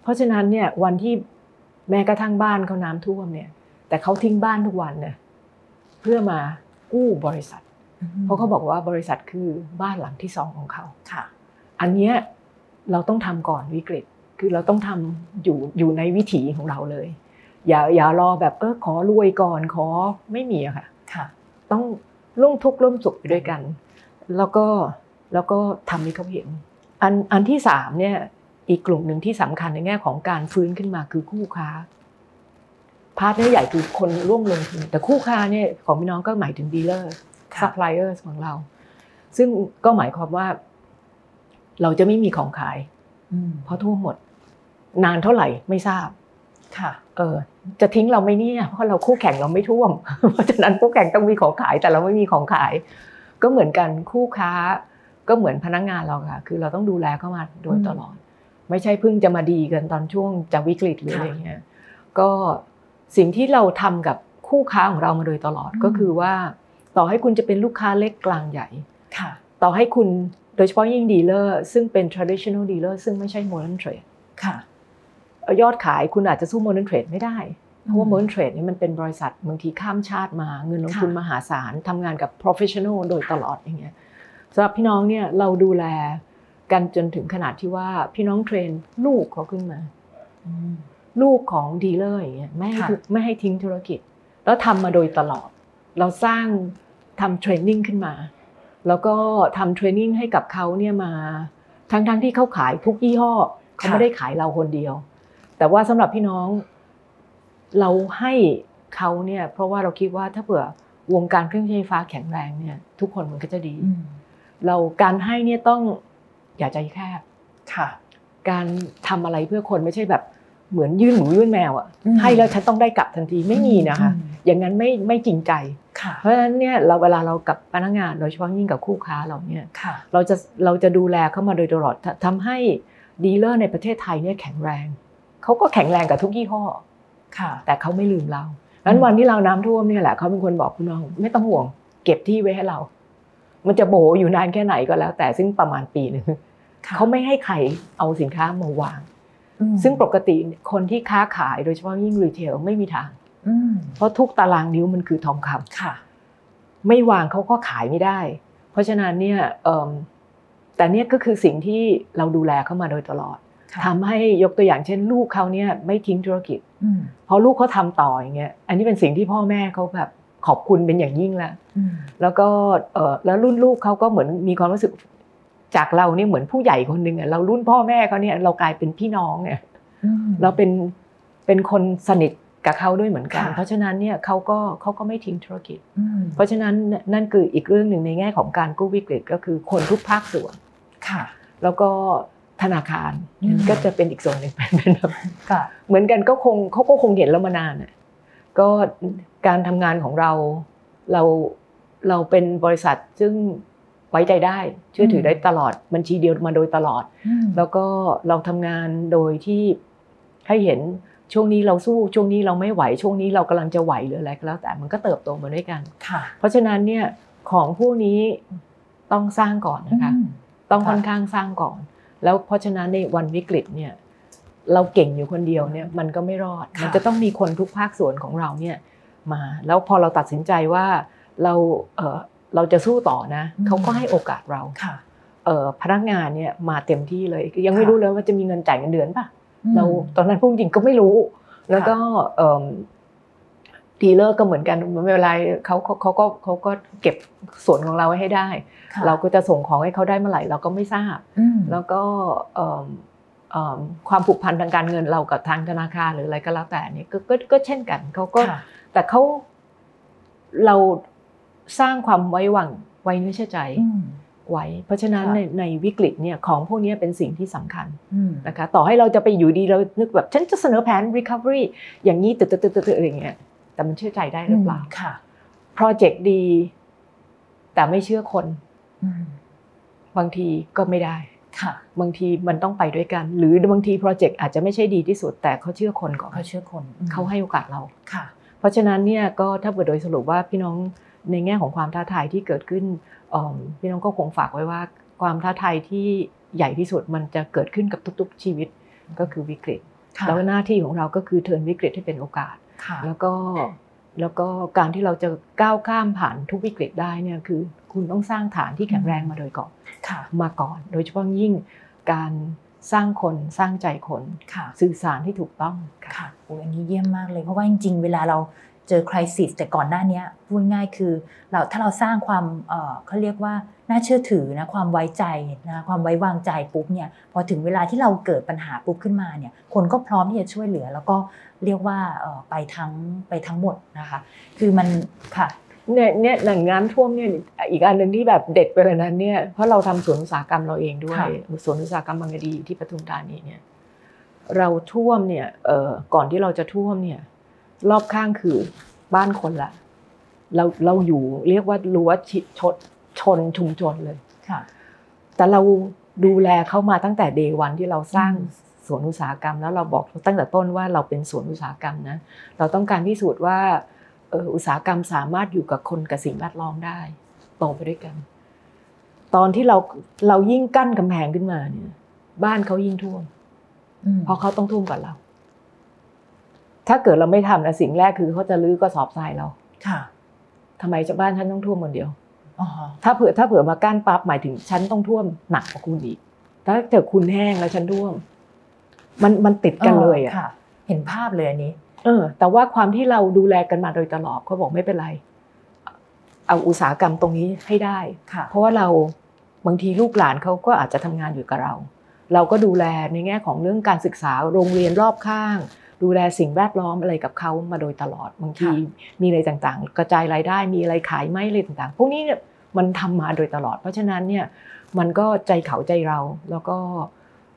เพราะฉะนั้นเนี่ยวันที่แม้กระทั่งบ้านเขาน้ำท่วมเนี่ย แต่เขาทิ้งบ้านทุกวันเนี่ยเพื่อมากู้บริษัท เพราะเขาบอกว่าบริษัทคือบ้านหลังที่สองของเขาค่ะ อันเนี้ยเราต้องทำก่อนวิกฤต คือเราต้องทำอยู่อยู่ในวิถีของเราเลย อย่าอย่ารอแบบเออขอรวยก่อนขอไม่มีอะค่ะค่ะ ต้องร่วมทุกข์ร่วมสุขไปด้วยกัน แล้วก็แล้วก็ทำให้เขาเห็น อันอันที่สามเนี่ยอีกกลุ่มหนึ่งที่สำคัญในแง่ของการฟื้นขึ้นมาคือคู่ค้าพาร์ทเนอร์ใหญ่คือคนร่วมลงทุนแต่คู่ค้าเนี่ยของพี่น้องก็หมายถึงดีลเลอร์ค่ะซัพพลายเออร์ของเรา ซึ่งก็หมายความว่า เราจะไม่มีของขายอืมเพราะท่วมหมด นานเท่าไหร่ไม่ทราบ ค่ะเออจะทิ้งเราไหมเนี่ยเพราะเราคู่แข่งเราไม่ท่วม เพราะฉะนั้นคู่แข่งต้องมีของขายแต่เราไม่มีของขาย ก็เหมือนกันคู่ค้า ก็เหมือนพนักงานเราค่ะ คือเราต้องดูแลเข้ามาโดยตลอด ไม่ใช่เพิ่งจะมาดีกันตอนช่วงจะวิกฤตหรืออะไรเงี้ยก็สิ่งที่เราทำกับคู่ค้าของเรามาโดยตลอดอืมก็คือว่า ต่อให้คุณจะเป็นลูกค้าเล็กกลางใหญ่ค่ะ ต่อให้คุณโดยเฉพาะยิ่งดีลเลอร์ซึ่งเป็น traditional dealer ซึ่งไม่ใช่ modern trade ค่ะ ยอดขายคุณอาจจะสู้ modern trade ไม่ได้เพราะว่า modern trade เนี่ยมันเป็นบริษัทบางทีข้ามชาติมาเงินลงทุนค่ะมหาศาลทำงานกับ professional โดยตลอดอย่างเงี้ยสำหรับพี่น้องเนี่ยเราดูแลกันจนถึงขนาดที่ว่าพี่น้อง train ลูกเขาขึ้นมาอืมลูกของดีลเลอร์อย่างเงี้ยไม่ให้ค่ะทุกไม่ให้ทิ้งธุรกิจ แล้วทำมาโดยตลอด เราสร้างทำ training ขึ้นมา แล้วก็ทำ training ให้กับเขาเนี่ยมา ทั้งทั้งๆที่เขาขายทุกยี่ห้อเขาไม่ได้ขายเราคนเดียว แต่ว่าสำหรับพี่น้อง เราให้เขาเนี่ย เพราะว่าเราคิดว่าถ้าเผื่อวงการเครื่องใช้ไฟฟ้าแข็งแรงเนี่ย ทุกคนมันก็จะดีอืมเราการให้เนี่ยต้องอย่าใจแคบค่ะ การทำอะไรเพื่อคนไม่ใช่แบบเหมือนยื่นหมูยื่นแมวอะอืมให้แล้วฉันต้องได้กลับทันทีไม่มีนะคะอืมอย่างนั้นไม่ไม่จริงใจค่ะเพราะฉะนั้นเนี่ยเราเวลาเรากับพนักงานโดยเฉพาะยิ่งกับคู่ค้าเราเนี่ยค่ะเราจะเราจะดูแลเขามาโดยตลอดททำให้ดีลเลอร์ในประเทศไทยเนี่ยแข็งแรง เขาก็แข็งแรงกับทุกยี่ห้อค่ะแต่เขาไม่ลืมเรางั้นวันที่เราน้ำท่วมเนี่ยแหละเขาเป็นคนบอกคุณน้องไม่ต้องห่วง เก็บที่ไว้ให้เรา มันจะโบ๋อยู่นานแค่ไหนก็แล้ว แต่ซึ่งประมาณปีหนึ่งค่ะเขาไม่ให้ใครเอาสินค้ามาวางอืมซึ่งปกติคนที่ค้าขายโดยเฉพาะยิ่ง retail ไม่มีทางอืมเพราะทุกตารางนิ้วมันคือทองคำค่ะ ไม่วางเขาก็ขายไม่ได้ เพราะฉะนั้นเนี่ยเอิ่มแต่เนี่ยก็คือสิ่งที่เราดูแลเขามาโดยตลอดค่ะ ทำให้ยกตัวอย่างเช่น ลูกเขาเนี่ยไม่ทิ้งธุรกิจอืมเพราะลูกเขาทำต่ออย่างเงี้ยอันนี้เป็นสิ่งที่พ่อแม่เขาแบบขอบคุณเป็นอย่างยิ่งแล้วอืมแล้วก็เออแล้วรุ่นลูกเขาก็เหมือนมีความรู้สึกจากเราเนี่ยเหมือนผู้ใหญ่คนหนึ่งอะเรารุ่นพ่อแม่เขาเนี่ยเรากลายเป็นพี่น้องเนี่ยอืมเราเป็นเป็นคนสนิทกับเขาด้วยเหมือนกันค่ะเพราะฉะนั้นเนี่ยเขาก็เขาก็ไม่ทิ้งธุรกิจอืมเพราะฉะนั้นนั่นคืออีกเรื่องหนึ่งในแง่ของการกู้วิกฤตก็คือคนทุกภาคส่วนค่ะ แล้วก็ ธนาคารอืมก็จะเป็นอีกส่วนหนึ่งเป็นเป็นแบบค่ะเหมือนกันก็คงเขาก็คงเห็นเรามานานน่ะก็การทำงานของเราเราเราเป็นบริษัทซึ่งไว้ใจได้เชื่อถือได้ตลอดบัญชีเดียวมาโดยตลอดอืมแล้วก็เราทำงานโดยที่ให้เห็นช่วงนี้เราสู้ช่วงนี้เราไม่ไหวช่วงนี้เรากำลังจะไหวหรืออะไรก็แล้ว แต่มันก็เติบโตมาด้วยกันค่ะเพราะฉะนั้นเนี่ยของพวกนี้ต้องสร้างก่อนนะคะอืมต้องค่ะค่อนข้างสร้างก่อน แล้วเพราะฉะนั้นในวันวิกฤตเนี่ยเราเก่งอยู่คนเดียวเนี่ยมันก็ไม่รอดค่ะมันจะต้องมีคนทุกภาคส่วนของเราเนี่ยมา แล้วพอเราตัดสินใจว่าเราเออเราจะสู้ต่อนะเขาก็ให้โอกาสเราค่ะเอ่อพนักงานเนี่ยมาเต็มที่เลย ยังไม่ค่ะรู้เลยว่าจะมีเงินจ่ายเงินเดือนป่ะอืมเราตอนนั้นพูดจริงก็ไม่รู้ แล้วก็ ดีลเลอร์ก็เหมือนกันไม่เป็นไรเขาเขาเขาก็เขาก็เก็บส่วนของเราไว้ให้ได้ค่ะเราก็จะส่งของให้เขาได้เมื่อไหร่เราก็ไม่ทราบอืมแล้วก็เอิ่มเอิ่มความผูกพันทางการเงินเรากับทางธนาคารหรืออะไรก็แล้วแต่เนี่ยก็ก็ก็เช่นกันเขาก็ค่ะแต่เขาเราสร้างความไว้วางไว้เนื้อเชื่อใจอืมไว้ เพราะฉะนั้นค่ะในในวิกฤตเนี่ยของพวกนี้เป็นสิ่งที่สำคัญอืมนะคะต่อให้เราจะไปอยู่ดีเรานึกแบบฉันจะเสนอแผน recovery อย่างนี้ตึ๊ดตึ๊ดตึ๊ดตึ๊ดอะไรอย่างเงี้ย แต่มันเชื่อใจได้หรือเปล่าค่ะโปรเจกต์ดี แต่ไม่เชื่อคนอืมบางทีก็ไม่ได้ค่ะ บางทีมันต้องไปด้วยกัน หรือบางทีโปรเจกต์อาจจะไม่ใช่ดีที่สุด แต่เขาเชื่อคนก่อนเขาเชื่อคนอืมเขาให้โอกาสเราค่ะ เพราะฉะนั้นเนี่ยก็ถ้าเกิดโดยสรุปว่าพี่น้องในแง่ของความท้าทายที่เกิดขึ้นเอิ่มพี่น้องก็คงฝากไว้ว่า ความท้าทายที่ใหญ่ที่สุดมันจะเกิดขึ้นกับทุก ๆ ชีวิตก็คือวิกฤตค่ะแล้วหน้าที่ของเราก็คือเทิร์นวิกฤตให้เป็นโอกาสค่ะ แล้วก็แล้วก็การที่เราจะก้าวข้ามผ่านทุกวิกฤตได้เนี่ยคือ คุณต้องสร้างฐานที่แข็งแรงมาโดยก่อนค่ะมาก่อน โดยเฉพาะยิ่งการสร้างคนสร้างใจคนค่ะสื่อสารที่ถูกต้องค่ะค่ะโอ้ยอันนี้เยี่ยมมากเลยเพราะว่าจริงๆ เวลาเรา เจอคริสิสแต่ก่อนหน้าเนี้ยพูดง่ายคือเราถ้าเราสร้างความเอ่อเขาเรียกว่าน่าเชื่อถือนะความไว้ใจนะความไว้วางใจปุ๊บเนี่ยพอถึงเวลาที่เราเกิดปัญหาปุ๊บขึ้นมาเนี่ยคนก็พร้อมที่จะช่วยเหลือ แล้วก็เรียกว่าเอ่อไปทั้งไปทั้งหมดนะคะ คือมันค่ะเนี่ยเนี่ยหนังน้ำท่วมเนี่ยอีกอันหนึ่งที่แบบเด็ดไปกว่านั้นเนี่ยเพราะเราทำสวนอุตสาหกรรมเราเองด้วยค่ะสวนอุตสาหกรรมบางกะดีที่ปทุมธานีเนี่ยเราท่วมเนี่ยเอ่อก่อนที่เราจะท่วมเนี่ย รอบข้างคือบ้านคนละ เราเราอยู่เรียกว่ารั้วชิชดชนชุมชนเลยค่ะ แต่เราดูแลเขามาตั้งแต่เดวันที่เราสร้างอืมสวนอุตสาหกรรม แล้วเราบอกตั้งแต่ต้นว่าเราเป็นสวนอุตสาหกรรมนะ เราต้องการพิสูจน์ว่าเอ่ออุตสาหกรรมสามารถอยู่กับคนกับสิ่งแวดล้อมได้โตไปด้วยกัน ตอนที่เราเรายิ่งกั้นกำแพงขึ้นมาเนี่ย บ้านเขายิ่งท่วมอืมเพราะเขาต้องท่วมก่อนเรา ถ้าเกิดเราไม่ทำนะสิ่งแรกคือเขาจะลื้อกระสอบทรายเรา ค่ะทำไมจะบ้านฉันต้องท่วมคนเดียวอ๋อถ้าเผื่อถ้าเผื่อมากั้นปั๊บหมายถึงฉันต้องท่วมหนักกว่าคุณอีก ถ้าเกิดคุณแห้งแล้วฉันท่วม มันมันติดกันเลยอะค่ะเห็นภาพเลยอันนี้ เออ แต่ว่าความที่เราดูแลกันมาโดยตลอดเขาบอกไม่เป็นไร เอาอุตสาหกรรมตรงนี้ให้ได้ค่ะเพราะว่าเราบางทีลูกหลานเขาก็อาจจะทำงานอยู่กับเรา เราก็ดูแลในแง่ของเรื่องการศึกษาโรงเรียนรอบข้าง ดูแลสิ่งแวดล้อมอะไรกับเขามาโดยตลอดบางทีค่ะมีอะไรต่างๆ กระจายรายได้มีอะไรขายไหมอะไรต่างๆ พวกนี้เนี่ยมันทำมาโดยตลอด เพราะฉะนั้นเนี่ยมันก็ใจเขาใจเราแล้วก็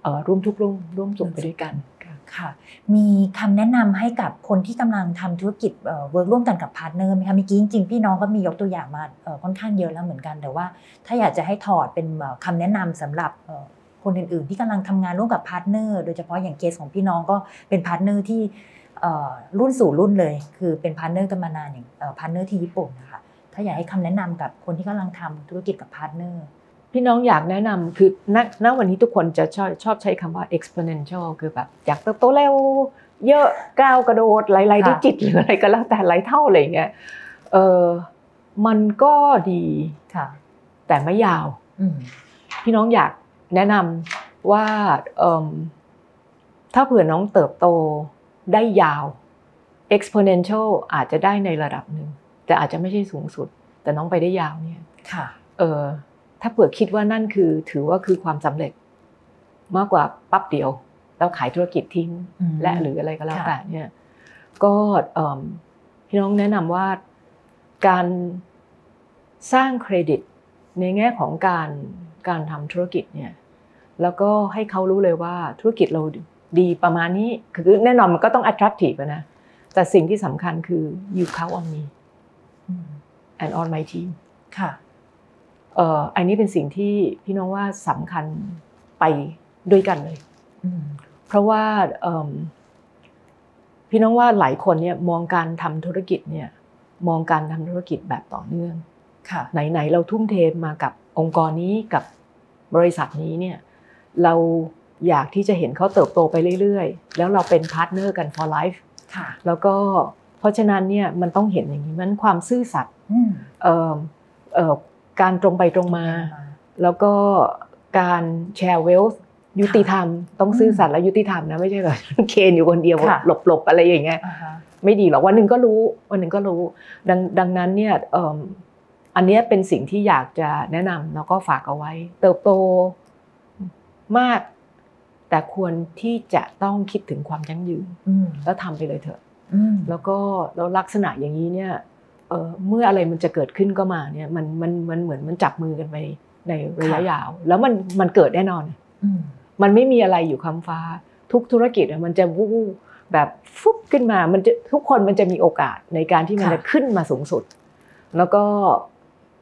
เอ่อร่วมทุกข์ร่วมร่วมสุขไปด้วยกันค่ะค่ะมีคำแนะนำให้กับคนที่กำลังทำธุรกิจwork ร่วมกันกับพาร์ทเนอร์ไหมคะเมื่อกี้จริงๆพี่น้องก็มียกตัวอย่างมาเอ่อค่อนข้างเยอะแล้วเหมือนกัน แต่ว่าถ้าอยากจะให้ถอดเป็นเอ่อคำแนะนำสำหรับเอ่อ คนอื่นๆ ที่กำลังทำงานร่วมกับพาร์ทเนอร์โดยเฉพาะอย่างเคสของพี่น้องก็เป็นพาร์ทเนอร์ที่เอ่อรุ่นสู่รุ่นเลย คือเป็นพาร์ทเนอร์กันมานานอย่างพาร์ทเนอร์ที่ญี่ปุ่นนะคะถ้าอยากให้คำแนะนำกับคนที่กำลังทำธุรกิจกับพาร์ทเนอร์พี่น้องอยากแนะนำคือณณวันนี้ทุกคนจะชอบชอบใช้คำว่า exponential คือแบบอยากเติบโตเร็วเยอะก้าวกระโดดหลายๆค่ะดิจิตหรืออะไรก็แล้วแต่หลายเท่าอะไรอย่างเงี้ยเออมันก็ดีค่ะ แต่ไม่ยาวอืมพี่น้องอยาก แนะนำว่าเอิ่มถ้าเผื่อน้องเติบโตได้ยาว exponential อาจจะได้ในระดับหนึ่ง แต่อาจจะไม่ใช่สูงสุด แต่น้องไปได้ยาวเนี่ยค่ะเออถ้าเผื่อคิดว่านั่นคือถือว่าคือความสำเร็จ มากกว่าปั๊บเดียวแล้วขายธุรกิจทิ้งอืมและหรืออะไรก็แล้วค่ะแต่เนี่ยก็เอิ่มพี่น้องแนะนำว่าการสร้างเครดิตในแง่ของการการทำธุรกิจเนี่ย แล้วก็ให้เขารู้เลยว่าธุรกิจเราดีประมาณนี้ คือแน่นอนมันก็ต้อง attractive อะนะ แต่สิ่งที่สำคัญคือ you count on me อืม and on my team ค่ะเอ่ออันนี้เป็นสิ่งที่พี่น้องว่าสำคัญไปด้วยกันเลยอืมเพราะว่าเอิ่มพี่น้องว่าหลายคนเนี่ยมองการทำธุรกิจเนี่ยมองการทำธุรกิจแบบต่อเนื่อง ค่ะ ไหนๆเราทุ่มเทมากับองค์กรนี้กับบริษัทนี้เนี่ย เราอยากที่จะเห็นเขาเติบโตไปเรื่อยๆ แล้วเราเป็นพาร์ทเนอร์กัน for life ค่ะแล้วก็เพราะฉะนั้นเนี่ยมันต้องเห็นอย่างนี้มันความซื่อสัตย์อืมเอ่อเอ่อการตรงไปตรงมา แล้วก็การแชร์เวลส์ยุติธรรม ต้องซื่อสัตย์และยุติธรรมนะไม่ใช่แบบเคนอยู่คนเดียวค่ะหลบๆอะไรอย่างเงี้ยอ่าฮะไม่ดีหรอกวันหนึ่งก็รู้วันหนึ่งก็รู้ดังดังนั้นเนี่ยเอิ่มอันเนี้ยเป็นสิ่งที่อยากจะแนะนำแล้วก็ฝากเอาไว้ เติบโต มาก แต่ควรที่จะต้องคิดถึงความยั่งยืนอืมแล้วทำไปเลยเถอะอืมแล้วก็แล้วลักษณะอย่างนี้เนี่ยเอ่อเมื่ออะไรมันจะเกิดขึ้นก็มาเนี่ยมันมันมันเหมือนมันจับมือกันไปในระยะยาว แล้วมันมันเกิดแน่นอนอืมมันไม่มีอะไรอยู่คำฟ้า ทุกธุรกิจอะมันจะวูบแบบฟุบขึ้นมา มันจะทุกคนมันจะมีโอกาสในการที่มันค่ะจะขึ้นมาสูงสุด แล้วก็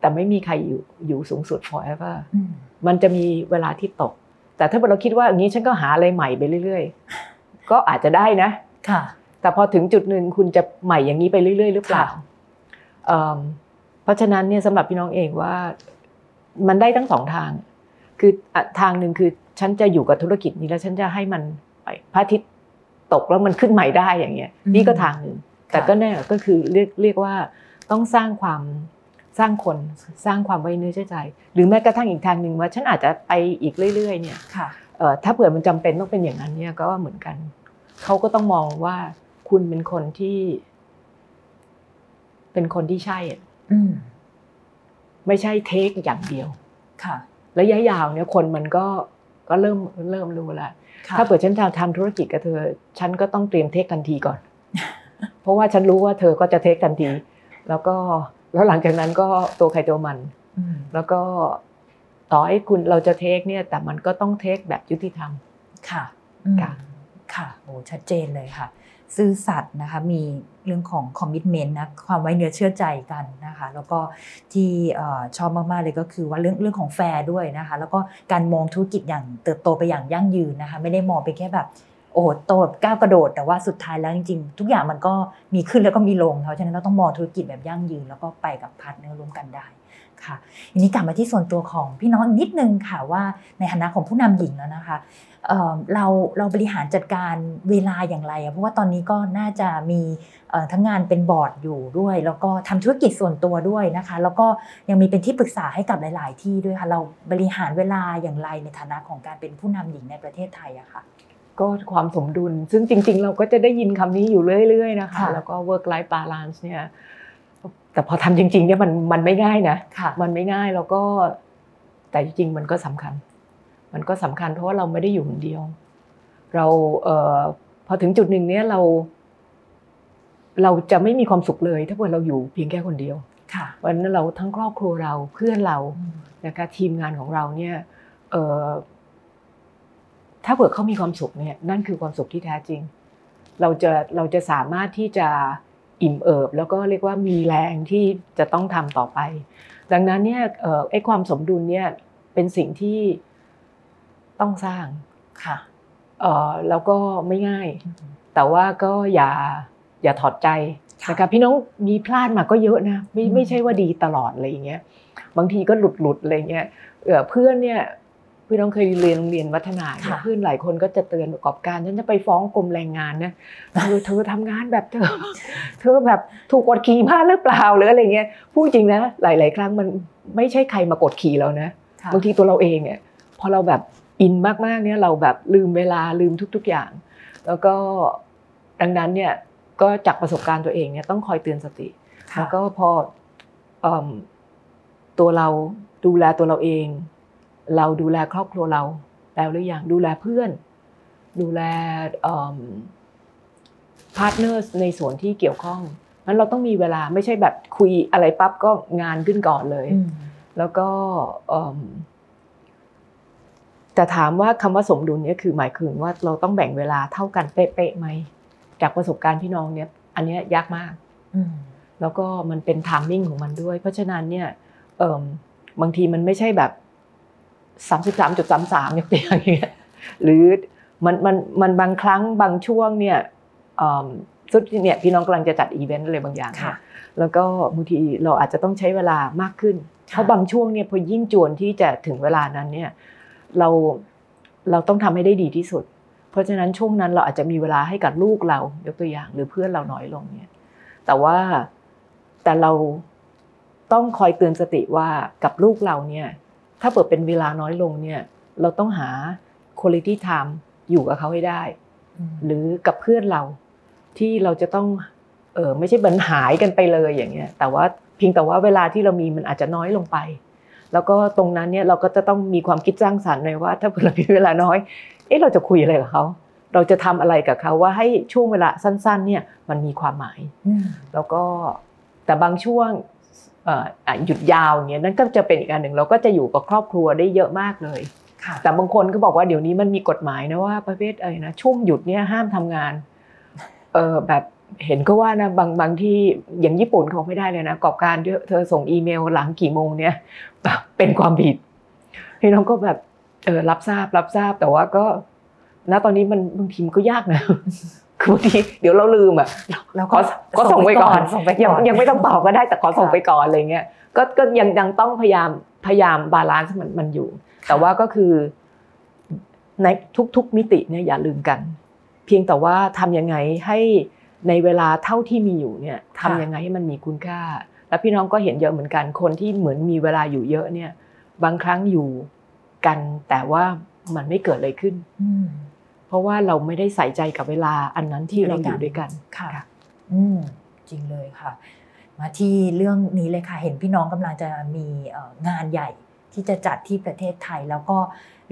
แต่ไม่มีใครอยู่อยู่สูงสุด forever อืมมันจะมีเวลาที่ตก แต่ถ้าเราคิดว่าอย่างนี้ฉันก็หาอะไรใหม่ไปเรื่อย ๆ ก็อาจจะได้นะค่ะ แต่พอถึงจุดหนึ่งคุณจะใหม่อย่างนี้ไปเรื่อย ๆ หรือเปล่าค่ะเอิ่มเพราะฉะนั้นเนี่ยสำหรับพี่น้องเองว่ามันได้ทั้งสองทาง คืออะทางหนึ่งคือฉันจะอยู่กับธุรกิจนี้แล้วฉันจะให้มันไปพระอาทิตย์ตกแล้วมันขึ้นใหม่ได้อย่างเงี้ยอืมนี่ก็ทางหนึ่งแต่ค่ะก็แน่ก็คือเรียกเรียกว่าต้องสร้างความ สร้างคนสร้างความไว้เนื้อเชื่อใจ หรือแม้กระทั่งอีกทางหนึ่งว่าฉันอาจจะไปอีกเรื่อย ๆ เนี่ยค่ะเอ่อถ้าเผื่อมันจำเป็นต้องเป็นอย่างนั้นเนี่ยก็เหมือนกันเขาก็ต้องมองว่าคุณเป็นคนที่ เป็นคนที่ใช่อะอืมไม่ใช่เทคอย่างเดียว ค่ะระยะยาวเนี่ยคนมันก็ก็เริ่มเริ่มรู้แล้วค่ะถ้าเผื่อฉันจะทำธุรกิจกับเธอ ฉันก็ต้องเตรียมเทคทันทีก่อน เพราะว่าฉันรู้ว่าเธอก็จะเทคทันที แล้วก็ แล้วหลังจากนั้นก็ตัวใครตัวมันอืมแล้วก็ต่อให้คุณเราจะเทคเนี่ยแต่มันก็ต้องเทคแบบยุติธรรมค่ะอืมค่ะค่ะโอ้ชัดเจนเลยค่ะ ซื่อสัตย์นะคะมีเรื่องของคอมมิชเมนต์นะความไว้เนื้อเชื่อใจกันนะคะแล้วก็ที่เอ่อชอบมากๆเลยก็คือว่าเรื่องเรื่องของแฟร์ด้วยนะคะแล้วก็การมองธุรกิจอย่างเติบโตไปอย่างยั่งยืนนะคะไม่ได้มองไปแค่แบบ โอ้โหโตแบบก้าวกระโดด แต่ว่าสุดท้ายแล้วจริงๆ ทุกอย่างมันก็มีขึ้นแล้วก็มีลงเพราะฉะนั้นเราต้องมองธุรกิจแบบยั่งยืน แล้วก็ไปกับพาร์ทเนอร์ร่วมกันได้ค่ะทีนี้กลับมาที่ส่วนตัวของพี่น้องนิดนึงค่ะว่าในฐานะของผู้นำหญิงแล้วนะคะเเราเราบริหารจัดการเวลาอย่างไรเพราะว่าตอนนี้ก็น่าจะมีทั้งงานเป็นบอร์ดอยู่ด้วย แล้วก็ทำธุรกิจส่วนตัวด้วยนะคะ แล้วก็ยังมีเป็นที่ปรึกษาให้กับหลาย ๆ ที่ด้วยค่ะเราบริหารเวลาอย่างไรในฐานะของการเป็นผู้นำหญิงในประเทศไทยอะค่ะ ก็ความสมดุล ซึ่งจริง ๆ เราก็จะได้ยินคำนี้อยู่เรื่อย ๆ นะคะค่ะแล้วก็ work life balance เนี่ยแต่พอทำจริง ๆ เนี่ยมันมันไม่ง่ายนะค่ะมันไม่ง่ายแล้วก็แต่จริง ๆ มันก็สำคัญ มันก็สำคัญเพราะว่าเราไม่ได้อยู่คนเดียว เราเอ่อพอถึงจุดหนึ่งเนี่ยเรา เราจะไม่มีความสุขเลย ถ้าเกิดเราอยู่เพียงแค่คนเดียวค่ะวันนั้นเราทั้งครอบครัวเราเพื่อนเราอืมนะคะทีมงานของเราเนี่ยเอ่อ ถ้าเกิดเขามีความสุขเนี่ยนั่นคือความสุขที่แท้จริง เราจะเราจะสามารถที่จะอิ่มเอิบ แล้วก็เรียกว่ามีแรงที่จะต้องทำต่อไป ดังนั้นเนี่ยเอ่อไอ้ความสมดุลเนี่ยเป็นสิ่งที่ต้องสร้างค่ะเอ่อแล้วก็ไม่ง่าย แต่ว่าก็อย่าอย่าถอดใจค่ะนะคะพี่น้องมีพลาดมาก็เยอะนะไม่อืมไม่ใช่ว่าดีตลอดอะไรอย่างเงี้ยบางทีก็หลุดหลุดอะไรเงี้ยเออเพื่อนเนี่ย พี่น้องเคยเรียนโรงเรียนวัฒนาเนี่ยค่ะเพื่อนหลายคนก็จะเตือนประกอบการฉันจะไปฟ้องกรมแรงงานนะเธอเธอทำงานแบบเธอ เธอแบบถูกกดขี่บ้านหรือเปล่าหรืออะไรเงี้ยพูดจริงนะหลาย ๆ ครั้งมันไม่ใช่ใครมากดขี่เรานะค่ะบางทีตัวเราเองเนี่ยพอเราแบบอินมากๆเนี่ยเราแบบลืมเวลาลืมทุก ๆอย่าง แล้วก็ดังนั้นเนี่ยก็จากประสบการณ์ตัวเองเนี่ยต้องคอยเตือนสติค่ะแล้วก็พอเอิ่มตัวเราดูแลตัวเราเอง เราดูแลครอบครัวเราแล้วหรือยังดูแลเพื่อน ดูแลพาร์ทเนอร์ในส่วนที่เกี่ยวข้องนั้นเราต้องมีเวลาไม่ใช่แบบคุยอะไรปั๊บก็งานขึ้นก่อนเลยอืมแล้วก็เอิ่มแต่ถามว่าคำว่าสมดุลเนี่ยคือหมายถึงว่าเราต้องแบ่งเวลาเท่ากันเป๊ะๆไหมจากประสบการณ์พี่น้องเนี่ย อันเนี้ยยากมากอืมแล้วก็มันเป็น timing ของมันด้วย เพราะฉะนั้นเนี่ยเอิ่มบางทีมันไม่ใช่แบบ สามสิบสามจุดสามสามยกตัวอย่างเงี้ยหรือมันมันมันบางครั้งบางช่วงเนี่ยเอิ่มสุดเนี่ยพี่น้องกำลังจะจัดอีเวนต์อะไรบางอย่างค่ะเนี่ยแล้วก็บางทีเราอาจจะต้องใช้เวลามากขึ้นค่ะเพราะบางช่วงเนี่ยพอยิ่งจวนที่จะถึงเวลานั้นเนี่ยเราเราต้องทำให้ได้ดีที่สุด เพราะฉะนั้นช่วงนั้นเราอาจจะมีเวลาให้กับลูกเรายกตัวอย่างหรือเพื่อนเราน้อยลงเนี่ยแต่ว่าแต่เราต้องคอยเตือนสติว่ากับลูกเราเนี่ย ถ้าเปิดเป็นเวลาน้อยลงเนี่ย เราต้องหา quality time อยู่กับเขาให้ได้ หรือกับเพื่อนเราที่เราจะต้องเออไม่ใช่บันหายกันไปเลยอย่างเงี้ย แต่ว่าเพียงแต่ว่าเวลาที่เรามีมันอาจจะน้อยลงไป แล้วก็ตรงนั้นเนี่ยเราก็จะต้องมีความคิดสร้างสรรค์เลยว่า ถ้าเรามีเวลาน้อย เอ๊ะเราจะคุยอะไรกับเขาเราจะทำอะไรกับเขาว่าให้ช่วงเวลาสั้น ๆ เนี่ยมันมีความหมาย แล้วก็แต่บางช่วง หยุดยาวอย่างเงี้ยนั่นก็จะเป็นอีกอันหนึ่งเราก็จะอยู่กับครอบครัวได้เยอะมากเลยแต่บางคนก็บอกว่าเดี๋ยวนี้มันมีกฎหมายนะว่าประเภทอะไรนะช่วงหยุดเนี่ยห้ามทำงานเออแบบเห็นก็ว่านะบางบางที่อย่างญี่ปุ่นเขาไม่ได้เลยนะกอบกาญจน์เธอส่งอีเมลหลังกี่โมงเนี่ยเป็นความผิดพี่น้องก็แบบเออรับทราบรับทราบแต่ว่าก็ณตอนนี้มันบางทีมันก็ยากนะ คือบางทีเดี๋ยวเราลืมอะเราก็ก็ส่งไปก่อนยังยังไม่ต้องตอบก็ได้แต่ขอส่งไปก่อนอะไรเงี้ยก็ก็ยังยังต้องพยายามพยายาม balance มันมันอยู่ แต่ว่าก็คือ ในทุก ๆ มิติเนี่ยอย่าลืมกัน เพียงแต่ว่าทำยังไงให้ในเวลาเท่าที่มีอยู่เนี่ยทำยังไงให้มันมีคุณค่า แล้วพี่น้องก็เห็นเยอะเหมือนกันคนที่เหมือนมีเวลาอยู่เยอะเนี่ย บางครั้งอยู่กันแต่ว่ามันไม่เกิดอะไรขึ้น เพราะว่าเราไม่ได้ใส่ใจกับเวลาอันนั้นที่เราอยู่ด้วยกันค่ะ อืมจริงเลยค่ะ มาที่เรื่องนี้เลยค่ะ เห็นพี่น้องกำลังจะมีงานใหญ่ที่จะจัดที่ประเทศไทย แล้วก็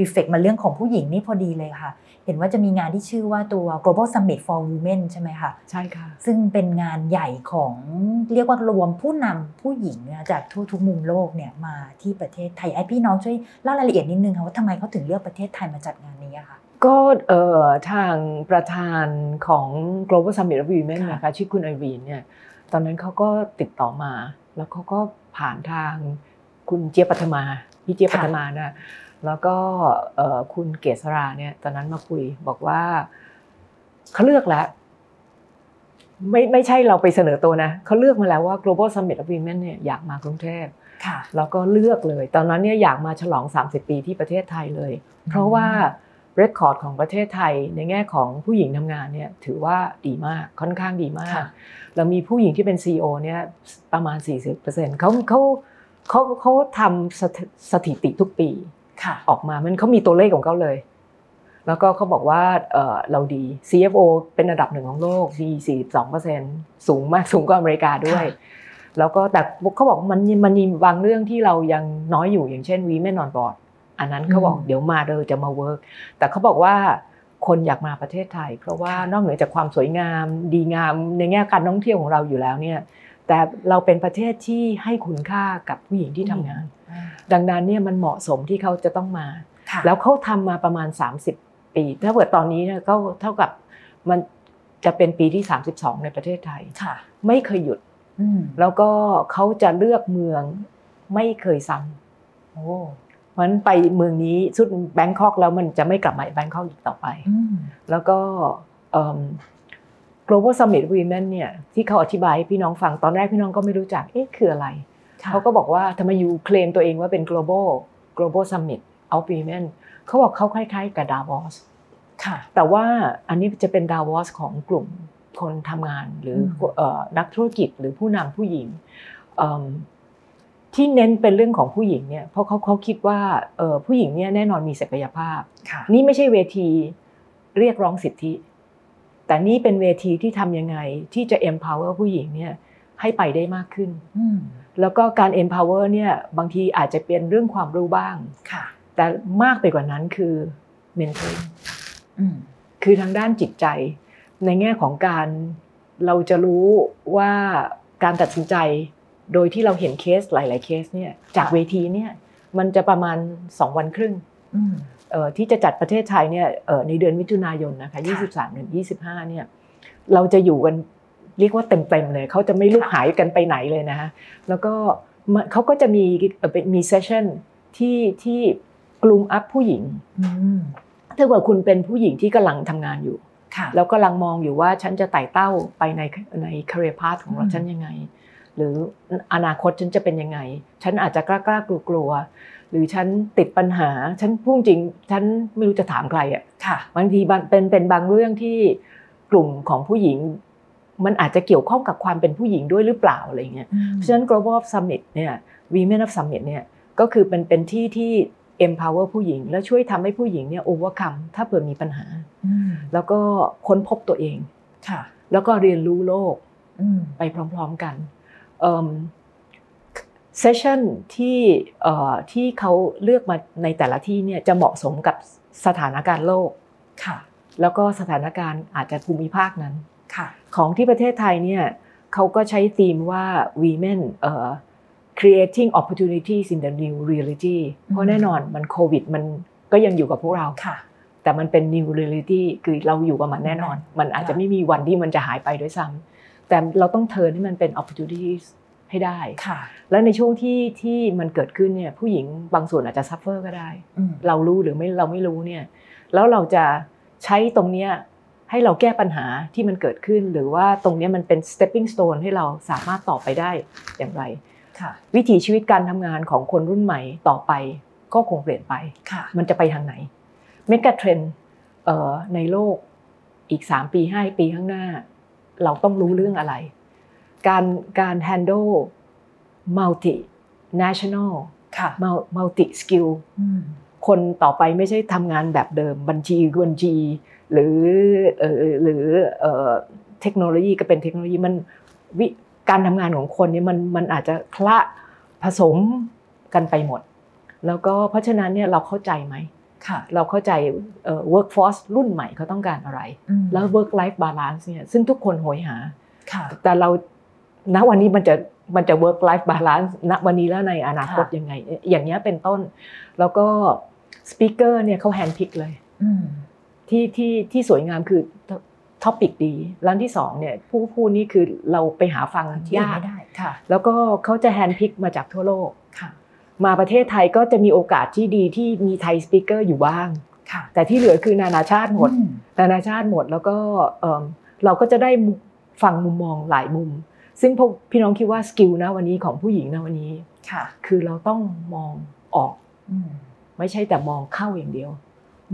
รีเฟกมาเรื่องของผู้หญิงนี่พอดีเลยค่ะ เห็นว่าจะมีงานที่ชื่อว่าตัว global summit for women ใช่ไหมคะใช่ค่ะ ซึ่งเป็นงานใหญ่ของเรียกว่ารวมผู้นำผู้หญิงจากทั่วทุกมุมโลกเนี่ยมาที่ประเทศไทยไอพี่น้องช่วยเล่ารายละเอียดนิดนึงค่ะว่าทำไมเขาถึงเลือกประเทศไทยมาจัดงานนี้คะ ก็เอ่อทางประธานของ global summit of women นะคะชื่อคุณไอรีนเนี่ยตอนนั้นเขาก็ติดต่อมา แล้วเขาก็ผ่านทางคุณเจี๊ยบปัทมาพี่เจี๊ยบปัทมานะแล้วก็คุณเกษราเนี่ยตอนนั้นมาคุยบอกว่าเขาเลือกแล้ว ไม่ไม่ใช่เราไปเสนอตัวนะเขาเลือกมาแล้วว่า global summit of women เนี่ยอยากมากรุงเทพแล้วก็เลือกเลย ตอนนั้นเนี่ยอยากมาฉลอง 30 ปีที่ประเทศไทยเลย เพราะว่า เรคคอร์ดของประเทศไทยในแง่ของผู้หญิงทำงานเนี่ยถือว่าดีมากค่อนข้างดีมาก เรามีผู้หญิงที่เป็น CEO เนี่ยประมาณ 40%เขาเขาเขาเขาทำสถิติทุกปีออกมามันเขามีตัวเลขของเขาเลย แล้วก็เขาบอกว่าเราดี CFO เป็นระดับหนึ่งของโลกดี42%สูงมากสูงกว่าอเมริกาด้วย แล้วก็แต่เขาบอกมันมันมีบางเรื่องที่เรายังน้อยอยู่อย่างเช่น Women on Board อันนั้นเขาบอกเดี๋ยวมาเลยจะมา work แต่เขาบอกว่าคนอยากมาประเทศไทย เพราะว่านอกเหนือจากความสวยงาม ดีงามในแง่การท่องเที่ยวของเราอยู่แล้วเนี่ยแต่เราเป็นประเทศที่ให้คุณค่ากับผู้หญิงที่ทำงาน ดังนั้นเนี่ยมันเหมาะสมที่เขาจะต้องมา แล้วเขาทำมาประมาณ 30 ปี ถ้าเกิดตอนนี้เนี่ยก็เท่ากับมันจะเป็นปีที่ 32 ในประเทศไทยไม่เคยหยุดแล้วก็เขาจะเลือกเมืองไม่เคยซ้ำเพ ราะฉะนั้นไปเมืองนี้สุด Bangkok แล้วมันจะไม่กลับมา Bangkok อีกต่อไป แล้วก็ global summit women เนี่ยที่เขาอธิบายให้พี่น้องฟังตอนแรกพี่น้องก็ไม่รู้จักเอ๊ะคืออะไร เขาก็บอกว่าทำไม you claim ตัวเองว่าเป็น global global summit of women เขาบอกเขาคล้ายๆกับดาวอสแต่ว่าอันนี้จะเป็นดาวอสของกลุ่มคนทำงานหรือนักธุรกิจหรือผู้นำผู้หญิง ที่เน้นเป็นเรื่องของผู้หญิงเนี่ยเพราะเขาเขาคิดว่าเออผู้หญิงเนี่ยแน่นอนมีศักยภาพ นี่ไม่ใช่เวทีเรียกร้องสิทธิ แต่นี่เป็นเวทีที่ทำยังไงที่จะ empower ผู้หญิงเนี่ยให้ไปได้มากขึ้น แล้วก็การ empower เนี่ยบางทีอาจจะเป็นเรื่องความรู้บ้าง แต่มากไปกว่านั้นคือ mentoring คือทางด้านจิตใจ ในแง่ของการเราจะรู้ว่าการตัดสินใจ โดยที่เราเห็นเคสหลาย ๆ เคสเนี่ยจากเวทีเนี่ยมันจะประมาณ 2 วันครึ่งที่จะจัดประเทศไทยเนี่ยในเดือนมิถุนายนนะคะ23ถึง25เนี่ยเราจะอยู่กันเรียกว่าเต็มๆเลยเขาจะไม่ลุกหายกันไปไหนเลยนะคะแล้วก็เขาก็จะมีมีเซสชั่นที่ที่กลุ่มอัพผู้หญิงถ้าเกิดคุณเป็นผู้หญิงที่กำลังทำงานอยู่แล้วกำลังมองอยู่ว่าฉันจะไต่เต้าไปในในคาเรียพาสของเราฉันยังไง หรืออนาคตฉันจะเป็นยังไง ฉันอาจจะกล้ากล้ากลัวกลัวหรือฉันติดปัญหา ฉันพูดจริง ฉันไม่รู้จะถามใครอะค่ะบางทีเป็นเป็นบางเรื่องที่กลุ่มของผู้หญิง มันอาจจะเกี่ยวข้องกับความเป็นผู้หญิงด้วยหรือเปล่าอะไรเงี้ยเพราะฉะนั้น global summit เนี่ย women of summit เนี่ยก็คือเป็นเป็นที่ที่ empower ผู้หญิง แล้วช่วยทำให้ผู้หญิงเนี่ย overcome ถ้าเผื่อมีปัญหาอืมแล้วก็ค้นพบตัวเองค่ะแล้วก็เรียนรู้โลกอืมไปพร้อม ๆกัน เซสชันที่เอ่อที่เขาเลือกมาในแต่ละที่เนี่ยจะเหมาะสมกับสถานการณ์โลกค่ะ แล้วก็สถานการณ์อาจจะภูมิภาคนั้นค่ะ ของที่ประเทศไทยเนี่ยเขาก็ใช้ธีมว่า women เอ่อ creating opportunities in the new reality เพราะแน่นอนมันโควิดมันก็ยังอยู่กับพวกเราค่ะ แต่มันเป็น new reality คือเราอยู่กับมันแน่นอน มันอาจจะไม่มีวันที่มันจะหายไปด้วยซ้ำ แต่เราต้องเทิร์นให้มันเป็น opportunities ให้ได้ค่ะ แล้วในช่วงที่ที่มันเกิดขึ้นเนี่ยผู้หญิงบางส่วนอาจจะ suffer ก็ได้อืมเรารู้หรือไม่เราไม่รู้เนี่ยแล้วเราจะใช้ตรงเนี้ยให้เราแก้ปัญหาที่มันเกิดขึ้น หรือว่าตรงเนี้ยมันเป็น stepping stone ให้เราสามารถต่อไปได้อย่างไรค่ะวิถีชีวิตการทำงานของคนรุ่นใหม่ต่อไปก็คงเปลี่ยนไปค่ะมันจะไปทางไหนเมกะเทรนในโลกอีก 3 ปี 5 ปีข้างหน้า เราต้องรู้เรื่องอะไร การการ handle multi national ค่ะ multi skill อืมคนต่อไปไม่ใช่ทำงานแบบเดิมบัญชีคือบัญชี หรือเอ่อหรือเอ่อเทคโนโลยีก็เป็นเทคโนโลยีมันวิการทำงานของคนเนี่ยมันมันอาจจะคละผสมกันไปหมด แล้วก็เพราะฉะนั้นเนี่ยเราเข้าใจไหมค่ะ เราเข้าใจเอ่อ workforce รุ่นใหม่เขาต้องการอะไรอืมแล้ว work life balance เนี่ยซึ่งทุกคนโหยหาค่ะแต่เราณวันนี้มันจะมันจะ work life balance ณวันนี้แล้วในอนาคตค่ะยังไง อย่างเงี้ยเป็นต้น แล้วก็ speaker เนี่ยเขา hand pick เลยอืมที่ที่ที่สวยงามคือ topic ดีอันที่สองเนี่ยผู้พูดนี่คือเราไปหาฟังที่อื่นยากไม่ได้ค่ะแล้วก็เขาจะ hand pick มาจากทั่วโลกค่ะ มาประเทศไทยก็จะมีโอกาสที่ดีที่มีไทย speaker อยู่บ้างค่ะแต่ที่เหลือคือนานาชาติหมดอืนานาชาติหมดแล้วก็เอิ่มเราก็จะได้มุฟังมุมมองหลายมุม ซึ่งพวกพี่น้องคิดว่า skill ณวันนี้ของผู้หญิงณวันนี้ค่ะ คือเราต้องมองออกอืมไม่ใช่แต่มองเข้าอย่างเดียว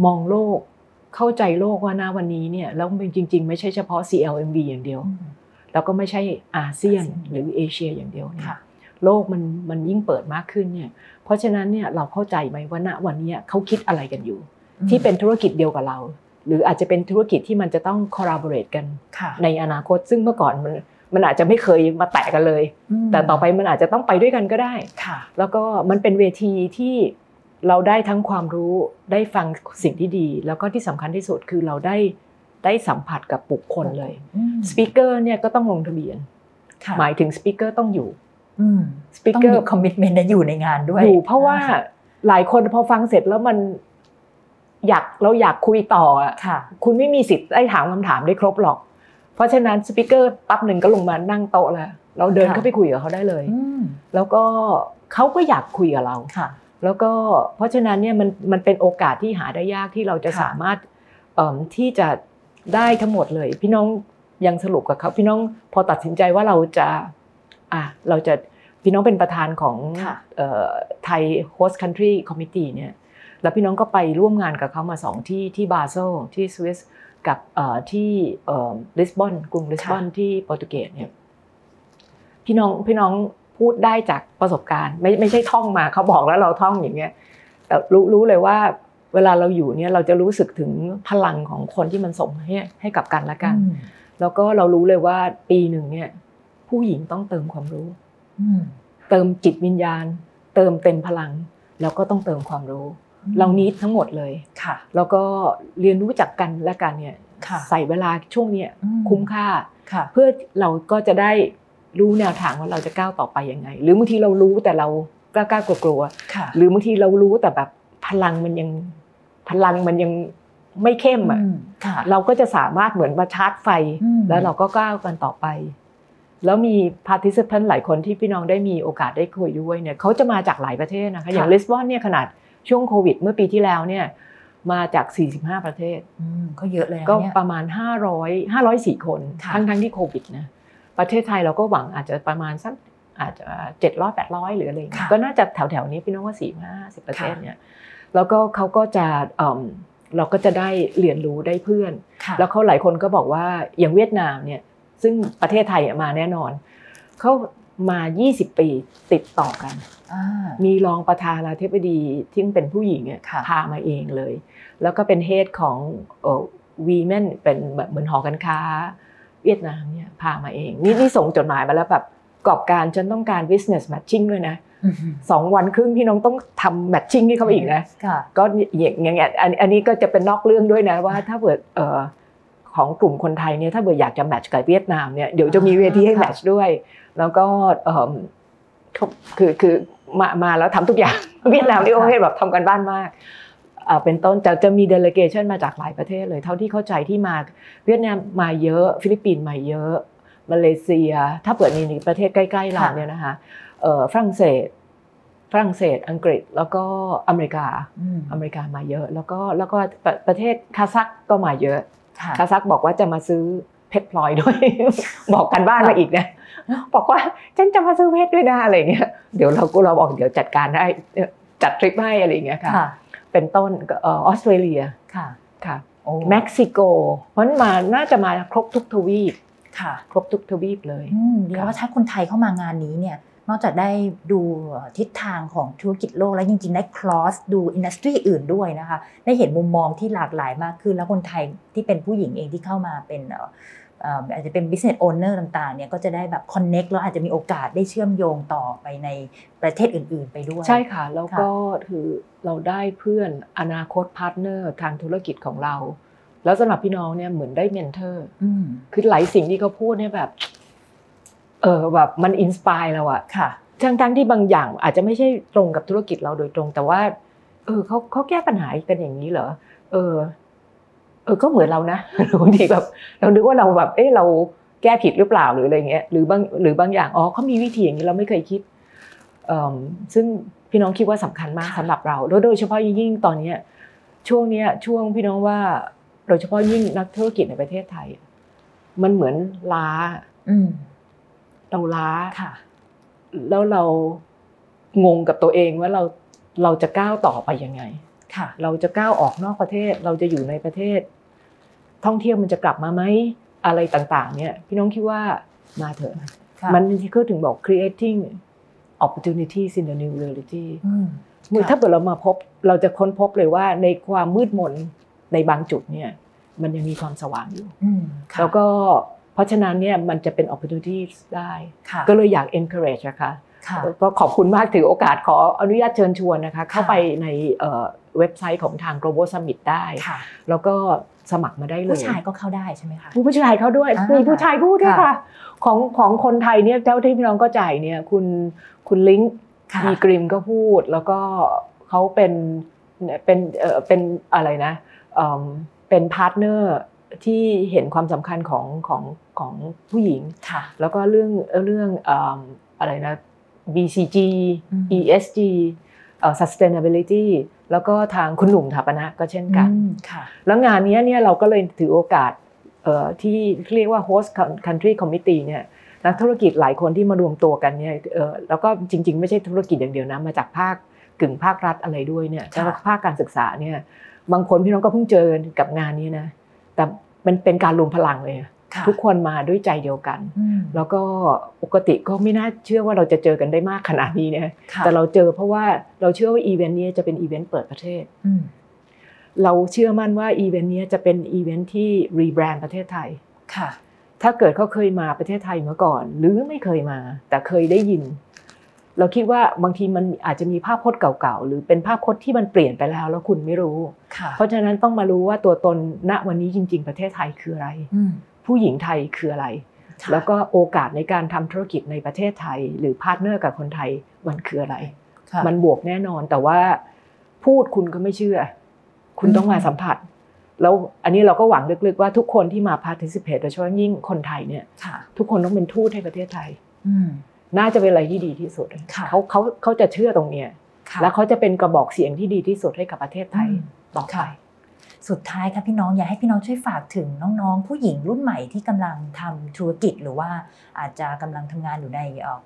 มองโลกเข้าใจโลกว่าณวันนี้เนี่ยแล้วมันจริง ๆ ไม่ใช่เฉพาะ CLMV อย่างเดียวอืมแล้วก็ไม่ใช่อาเซียนอาเซียนหรือเอเชียอย่างเดียวเนี่ยค่ะ โลกมันมันยิ่งเปิดมากขึ้นเนี่ย เพราะฉะนั้นเนี่ยเราเข้าใจไหมว่าณวันนี้เขาคิดอะไรกันอยู่ ที่เป็นธุรกิจเดียวกับเรา หรืออาจจะเป็นธุรกิจที่มันจะต้อง collaborate กันค่ะในอนาคต ซึ่งเมื่อก่อนมันมันอาจจะไม่เคยมาแตะกันเลยมแต่ต่อไปมันอาจจะต้องไปด้วยกันก็ได้ค่ะแล้วก็มันเป็นเวทีที่เราได้ทั้งความรู้ได้ฟังสิ่งที่ดี แล้วก็ที่สำคัญที่สุดคือเราได้ได้สัมผัสกับบุคคลเลยอืม speaker เนี่ยก็ต้องลงทะเบียนค่ะหมายถึง speaker ต้องอยู่อืม speaker ต้องมี commitment อยู่ในงานด้วยอยู่เพราะว่าค่หลายคนพอฟังเสร็จแล้วมันอยากเราอยากคุยต่ออะค่ะคุณไม่มีสิทธิ์ได้ถามคำถามได้ครบหรอก เพราะฉะนั้นสปิเกอร์ปั๊บหนึ่งก็ลงมานั่งโต๊ะแล้วเราเดินค่ะเข้าไปคุยกับเขาได้เลยอืมแล้วก็เขาก็อยากคุยกับเราค่ะ แล้วก็เพราะฉะนั้นเนี่ยมันมันเป็นโอกาสที่หาได้ยากที่เราจะค่ะสามารถเอิ่มที่จะได้ทั้งหมดเลย พี่น้องยังสรุปกับเขาพี่น้องพอตัดสินใจว่าเราจะ อะเราจะพี่น้องเป็นประธานของค่ะไทย host country committee เนี่ยแล้วพี่น้องก็ไปร่วมงานกับเขามาสองที่ที่บาเซลที่สวิสกับเอ่อที่ลิสบอนกรุงลิสบอนที่โปรตุเกสเนี่ยพี่น้องพี่น้องพูดได้จากประสบการณ์ ไม่ไม่ใช่ท่องมาเขาบอกแล้วเราท่องอย่างเงี้ยแต่รู้รู้เลยว่าเวลาเราอยู่เนี่ยเราจะรู้สึกถึงพลังของคนที่มันส่งให้ให้กับกันและกันอืมแล้วก็เรารู้เลยว่าปีหนึ่งเนี่ย ผู้หญิงต้องเติมความรู้อืมเติมจิตวิญญาณ เติมเต็มพลัง แล้วก็ต้องเติมความรู้ เรานิดทั้งหมดเลยค่ะ แล้วก็เรียนรู้จักกันและกันเนี่ยค่ะใส่เวลาช่วงเนี้ยอืมคุ้มค่าค่ะเพื่อเราก็จะได้รู้แนวทางว่าเราจะก้าวต่อไปยังไง หรือบางทีเรารู้แต่เรากล้ากล้ากลัวกลัวค่ะๆหรือบางทีเรารู้แต่แบบพลังมันยังพลังมันยังไม่เข้มอะอืมค่ะเราก็จะสามารถเหมือนมาชาร์จไฟอืมแล้วเราก็ก้าวกันต่อไป แล้วมี participant หลายคนที่พี่น้องได้มีโอกาสได้คุยด้วยเนี่ยเขาจะมาจากหลายประเทศนะคะอย่างลิสบอนเนี่ยขนาดช่วงโควิด เมื่อปีที่แล้วเนี่ยมาจาก 45 ประเทศอืมก็เยอะเลยนะก็เนี่ยประมาณ 500 504 คนค่ะทั้งทั้งที่โควิดนะประเทศไทยเราก็หวังอาจจะประมาณสักอาจจะเจ็ดร้อยแปดร้อยหรืออะไรอย่างเงี้ยค่ะก็น่าจะแถวๆนี้พี่น้องว่าสี่ห้าสิบเปอร์เซ็นต์เนี่ยแล้วก็เขาก็จะเอิ่มเราก็จะได้เรียนรู้ได้เพื่อนค่ะแล้วเขาหลายคนก็บอกว่าอย่างเวียดนามเนี่ย ซึ่งประเทศไทยอะมาแน่นอนเขามา 20 ปีติดต่อกันอ่ามีรองประธานาธิบดีที่เป็นผู้หญิงเนี่ยค่ะพามาเองเลย แล้วก็เป็นเฮดของเอ่อวีแมนเป็นแบบเหมือนหอการค้า เวียดนามเนี่ยพามาเอง นี่นี่ส่งจดหมายมาแล้วแบบประกอบการฉันต้องการ business matching ด้วยนะอืมสองวันครึ่งพี่น้องต้องทำ matching ให้เขาอีกนะค่ะก็อย่างอย่างเงี้ยอันอันนี้ก็จะเป็นนอกเรื่องด้วยนะว่าถ้าเกิดเอ่อ ของกลุ่มคนไทยเนี่ยถ้าเกิดอยากจะแมทช์กับเวียดนามเนี่ยเดี๋ยวจะมีเวทีให้อ่าแมทช์ด้วย แล้วก็เอิ่มเขาคือคือมามาแล้วทำทุกอย่างเวียดนามนี่โอ้ยแบบทำกันบ้านมากเอ่อเป็นต้นจะจะมีเดล g a t i o n มาจากหลายประเทศเลย เท่าที่เข้าใจที่มาเวียดนามมาเยอะ ฟิลิปปินส์มาเยอะ มาเลเซีย ถ้าเปิดมีในประเทศใกล้ๆเราเนี่ยนะคะเอ่อฝรั่งเศสฝรั่งเศสอังกฤษแล้วก็อเมริกาอืมอเมริกามาเยอะ แล้วก็แล้วก็ประประเทศคาซักก็มาเยอะ ค่ะคาซักบอกว่าจะมาซื้อเพชรพลอยด้วย บอกกันบ้านมาอีกนะบอกว่าฉันจะมาซื้อเพชรด้วยนะอะไรอย่างเงี้ยเดี๋ยวเราก็เราบอกเดี๋ยวจัดการให้เอ่อจัดทริปให้อะไรอย่างเงี้ยค่ะค่ะ เป็นต้นก็เออออสเตรเลียค่ะค่ะโอ้เม็กซิโก เพราะฉะนั้นมาน่าจะมาครบทุกทวีปค่ะ ครบทุกทวีปเลยอืมเดี๋ยวว่าถ้าคนไทยเข้ามางานนี้เนี่ย นอกจากได้ดูทิศทางของธุรกิจโลกแล้วจริงๆ ได้ cross ดูอินดัสทรีอื่นด้วยนะคะ ได้เห็นมุมมองที่หลากหลายมากขึ้น แล้วคนไทยที่เป็นผู้หญิงเองที่เข้ามาเป็นเอ่อเอ่ออาจจะเป็น business owner ต่างๆ เนี่ยก็จะได้แบบ connect แล้วอาจจะมีโอกาสได้เชื่อมโยงต่อไปในประเทศอื่น ๆ ไปด้วย ใช่ค่ะ แล้วก็คือเราได้เพื่อนอนาคต partner ทางธุรกิจของเรา แล้วสำหรับพี่น้องเนี่ยเหมือนได้ mentor อืมคือหลายสิ่งที่เขาพูดเนี่ยแบบ เออแบบมัน inspire เราอะค่ะทั้งทั้งที่บางอย่างอาจจะไม่ใช่ตรงกับธุรกิจเราโดยตรง แต่ว่า เออเขาเขาแก้ปัญหากันอย่างนี้เหรอเออ เออก็เหมือนเรานะบางทีแบบเรานึกว่าเราแบบ เออเราแก้ผิดหรือเปล่าหรืออะไรเงี้ยหรือบางหรือบางอย่างอ๋อเขามีวิธีอย่างนี้เราไม่เคยคิดเอ่อซึ่งพี่น้องคิดว่าสำคัญมากค่ะสำหรับเราโดยโดยเฉพาะยิ่งตอนเนี้ยช่วงเนี้ยช่วงพี่น้องว่าโดยเฉพาะยิ่งนักธุรกิจในประเทศไทย มันเหมือนล้า อืม เราล้าค่ะแล้วเรางงกับตัวเองว่าเราเราจะก้าวต่อไปยังไงค่ะเราจะก้าวออกนอกประเทศ เราจะอยู่ในประเทศ ท่องเที่ยวมันจะกลับมาไหมอะไรต่างๆ เนี่ย พี่น้องคิดว่ามาเถอะค่ะมันที่เขาถึงบอก creating opportunities in the new reality อืมเมื่อค่ะถ้าเกิดเรามาพบเราจะค้นพบเลยว่าในความมืดมนในบางจุดเนี่ย มันยังมีความสว่างอยู่อืมค่ะแล้วก็ เพราะฉะนั้นเนี่ยมันจะเป็น opportunities ได้ค่ะก็เลยอยาก encourage นะคะค่ะก็ขอบคุณมากถือโอกาสขออนุญาตเชิญชวนนะคะ เข้าไปในเอ่อเว็บไซต์ของทาง global summit ได้ค่ะแล้วก็สมัครมาได้เลย ผู้ชายก็เข้าได้ใช่ไหมคะผู้ชายเขาด้วยอ่ามีมีผู้ชายพูดด้วยค่ะค่ะ ของของคนไทยเนี่ยเจ้าที่พี่น้องก็จ่ายเนี่ยคุณคุณลิงค์ค่ะบีกริมก็พูด แล้วก็เขาเป็นเป็นเอ่อเป็นอะไรนะเอิ่มเป็น partner ที่เห็นความสำคัญของของของผู้หญิงค่ะแล้วก็เรื่องเรื่องเอิ่มอะไรนะ BCG อืม ESG เอ่อ sustainability แล้วก็ทางคุณหนุ่มถาปนะก็เช่นกันอืมค่ะแล้วงานเนี้ยเนี่ยเราก็เลยถือโอกาสเอ่อที่เรียกว่า host country committee เนี่ยนักธุรกิจหลายคนที่มารวมตัวกันเนี่ยเอ่อแล้วก็จริง ๆ ไม่ใช่ธุรกิจอย่างเดียวนะมาจากภาคกึ่งภาครัฐอะไรด้วยเนี่ยค่ะแล้วก็ภาคการศึกษาเนี่ยบางคนพี่น้องก็เพิ่งเจอกับงานนี้นะ แต่มันเป็นการรวมพลังเลยค่ะทุกคนมาด้วยใจเดียวกันอืมแล้วก็ปกติก็ไม่น่าเชื่อว่าเราจะเจอกันได้มากขนาดนี้เนี่ยค่ะแต่เราเจอเพราะว่าเราเชื่อว่าอีเวนต์นี้จะเป็นอีเวนต์เปิดประเทศอืมเราเชื่อมั่นว่าอีเวนต์นี้จะเป็นอีเวนต์ที่ rebrand ประเทศไทยค่ะ ถ้าเกิดเขาเคยมาประเทศไทยมาก่อน หรือไม่เคยมา แต่เคยได้ยิน เราคิดว่าบางทีมันอาจจะมีภาพพจน์เก่าๆ หรือเป็นภาพพจน์ที่มันเปลี่ยนไปแล้วแล้วคุณไม่รู้ค่ะเพราะฉะนั้นต้องมารู้ว่าตัวตนณวันนี้จริง ๆ ประเทศไทยคืออะไรอืมผู้หญิงไทยคืออะไรค่ะแล้วก็โอกาสในการทำธุรกิจในประเทศไทย หรือ partner กับคนไทยมันคืออะไรค่ะมันบวกแน่นอนแต่ว่าพูดคุณก็ไม่เชื่อ คุณต้องมาสัมผัส แล้วอันนี้เราก็หวังลึกๆว่าทุกคนที่มา participate โดยเฉพาะยิ่งคนไทยเนี่ยค่ะทุกคนต้องเป็นทูตให้ประเทศไทยอืม น่าจะเป็นอะไรที่ดีที่สุดค่ะเขาเขาเขาจะเชื่อตรงเนี้ยค่ะแล้วเขาจะเป็นกระบอกเสียงที่ดีที่สุดให้กับประเทศไทยอืมต่อไปค่ะสุดท้ายค่ะพี่น้องอยากให้พี่น้องช่วยฝากถึงน้องๆ ผู้หญิงรุ่นใหม่ที่กำลังทำธุรกิจหรือว่าอาจจะกำลังทำงานอยู่ใน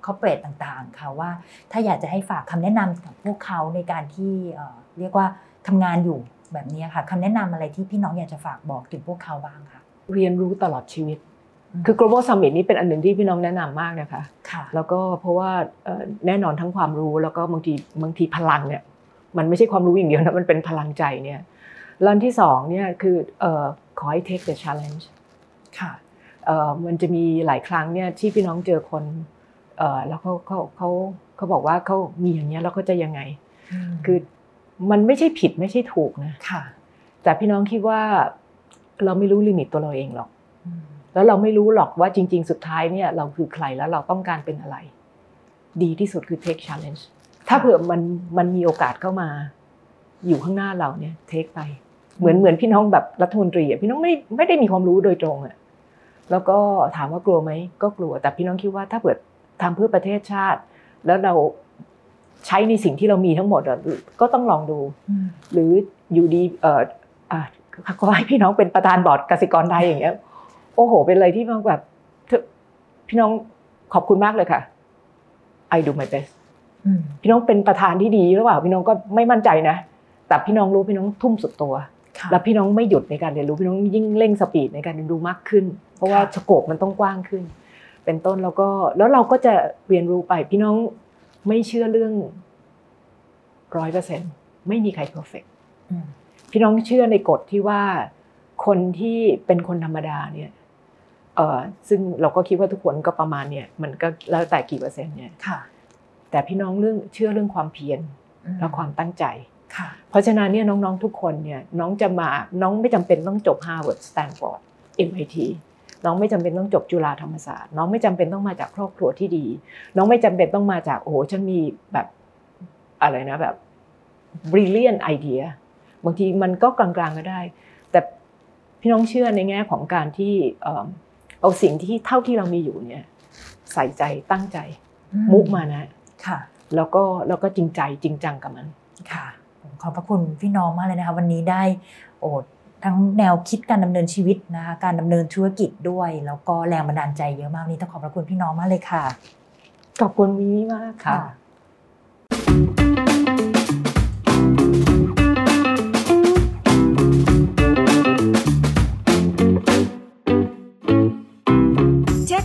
คอร์เปอเรทต่างๆค่ะว่า ถ้าอยากจะให้ฝากคำแนะนำกับพวกเขาในการที่เรียกว่าทำงานอยู่แบบนี้ค่ะคำแนะนำอะไรที่พี่น้องอยากจะฝากบอกถึงพวกเขาบ้างคะเรียนรู้ตลอดชีวิต คือ global summit นี่เป็นอันหนึ่งที่พี่น้องแนะนำมากนะคะค่ะแล้วก็เพราะว่าแน่นอนทั้งความรู้แล้วก็บางทีบางทีพลังเนี่ยมันไม่ใช่ความรู้อย่างเดียวนะมันเป็นพลังใจเนี่ยลันที่สองเนี่ยคือขอให้ take the challenge ค่ะมันจะมีหลายครั้งเนี่ยที่พี่น้องเจอคนแล้วเขาเขาเขาเขาบอกว่าเขามีอย่างเงี้ยแล้วเขาจะยังไง คือมันไม่ใช่ผิดไม่ใช่ถูกนะค่ะ แต่พี่น้องคิดว่าเราไม่รู้ลิมิตตัวเราเองหรอก แล้วเราไม่รู้หรอกว่าจริง ๆ สุดท้ายเนี่ยเราคือใครแล้วเราต้องการเป็นอะไร ดีที่สุดคือ take challenge ถ้าเผื่อมันมันมีโอกาสเข้ามา อยู่ข้างหน้าเราเนี่ย take ไป เหมือนเหมือนพี่น้องแบบรัฐมนตรีอะพี่น้องไม่ไม่ได้มีความรู้โดยตรงอะแล้วก็ถามว่ากลัวไหมก็กลัว แต่พี่น้องคิดว่าถ้าเกิดทำเพื่อประเทศชาติ แล้วเราใช้ในสิ่งที่เรามีทั้งหมดก็ต้องลองดู หรืออยู่ดีเอ่ออะขอให้พี่น้องเป็นประธานบอร์ดกสิกรไทยอย่างเงี้ยโอ้โห เป็นอะไรที่มันแบบพี่น้องขอบคุณมากเลยค่ะ I do my best พี่น้องเป็นประธานที่ดีหรือเปล่าพี่น้องก็ไม่มั่นใจนะ แต่พี่น้องรู้พี่น้องทุ่มสุดตัว แล้วพี่น้องไม่หยุดในการเรียนรู้พี่น้องยิ่งเร่ง speed ในการเรียนรู้มากขึ้น เพราะว่า scope มันต้องกว้างขึ้น เป็นต้นแล้วก็แล้วเราก็จะเรียนรู้ไป พี่น้องไม่เชื่อเรื่องร้อยเปอร์เซ็นไม่มีใคร perfect พี่น้องเชื่อในกฎที่ว่าคนที่เป็นคนธรรมดาเนี่ยเออ ซึ่งเราก็คิดว่าทุกคนก็ประมาณเนี่ยมันก็แล้วแต่กี่เปอร์เซ็นต์เนี่ยค่ะแต่พี่น้องเรื่องเชื่อเรื่องความเพียรและความตั้งใจค่ะเพราะฉะนั้นเนี่ยน้องๆทุกคนเนี่ยน้องจะมาน้องไม่จำเป็นต้องจบ Harvard Stanford MIT น้องไม่จำเป็นต้องจบจุฬาธรรมศาสตร์ น้องไม่จำเป็นต้องมาจากครอบครัวที่ดี น้องไม่จำเป็นต้องมาจากโอ้โหฉันมีแบบอะไรนะแบบ brilliant idea บางทีมันก็กลางๆก็ได้ แต่พี่น้องเชื่อในแง่ของการที่ เอาสิ่งที่เท่าที่เรามีอยู่เนี่ยใส่ใจตั้งใจมุกมานะค่ะ แล้วก็แล้วก็จริงใจจริงจังกับมันค่ะขอบพระคุณพี่น้องมากเลยนะคะ วันนี้ได้โอ้ทั้งแนวคิดการดำเนินชีวิตนะคะการดำเนินธุรกิจด้วย แล้วก็แรงบันดาลใจเยอะมากนี้ต้องขอบพระคุณพี่น้องมากเลยค่ะ ขอบคุณวินมากค่ะ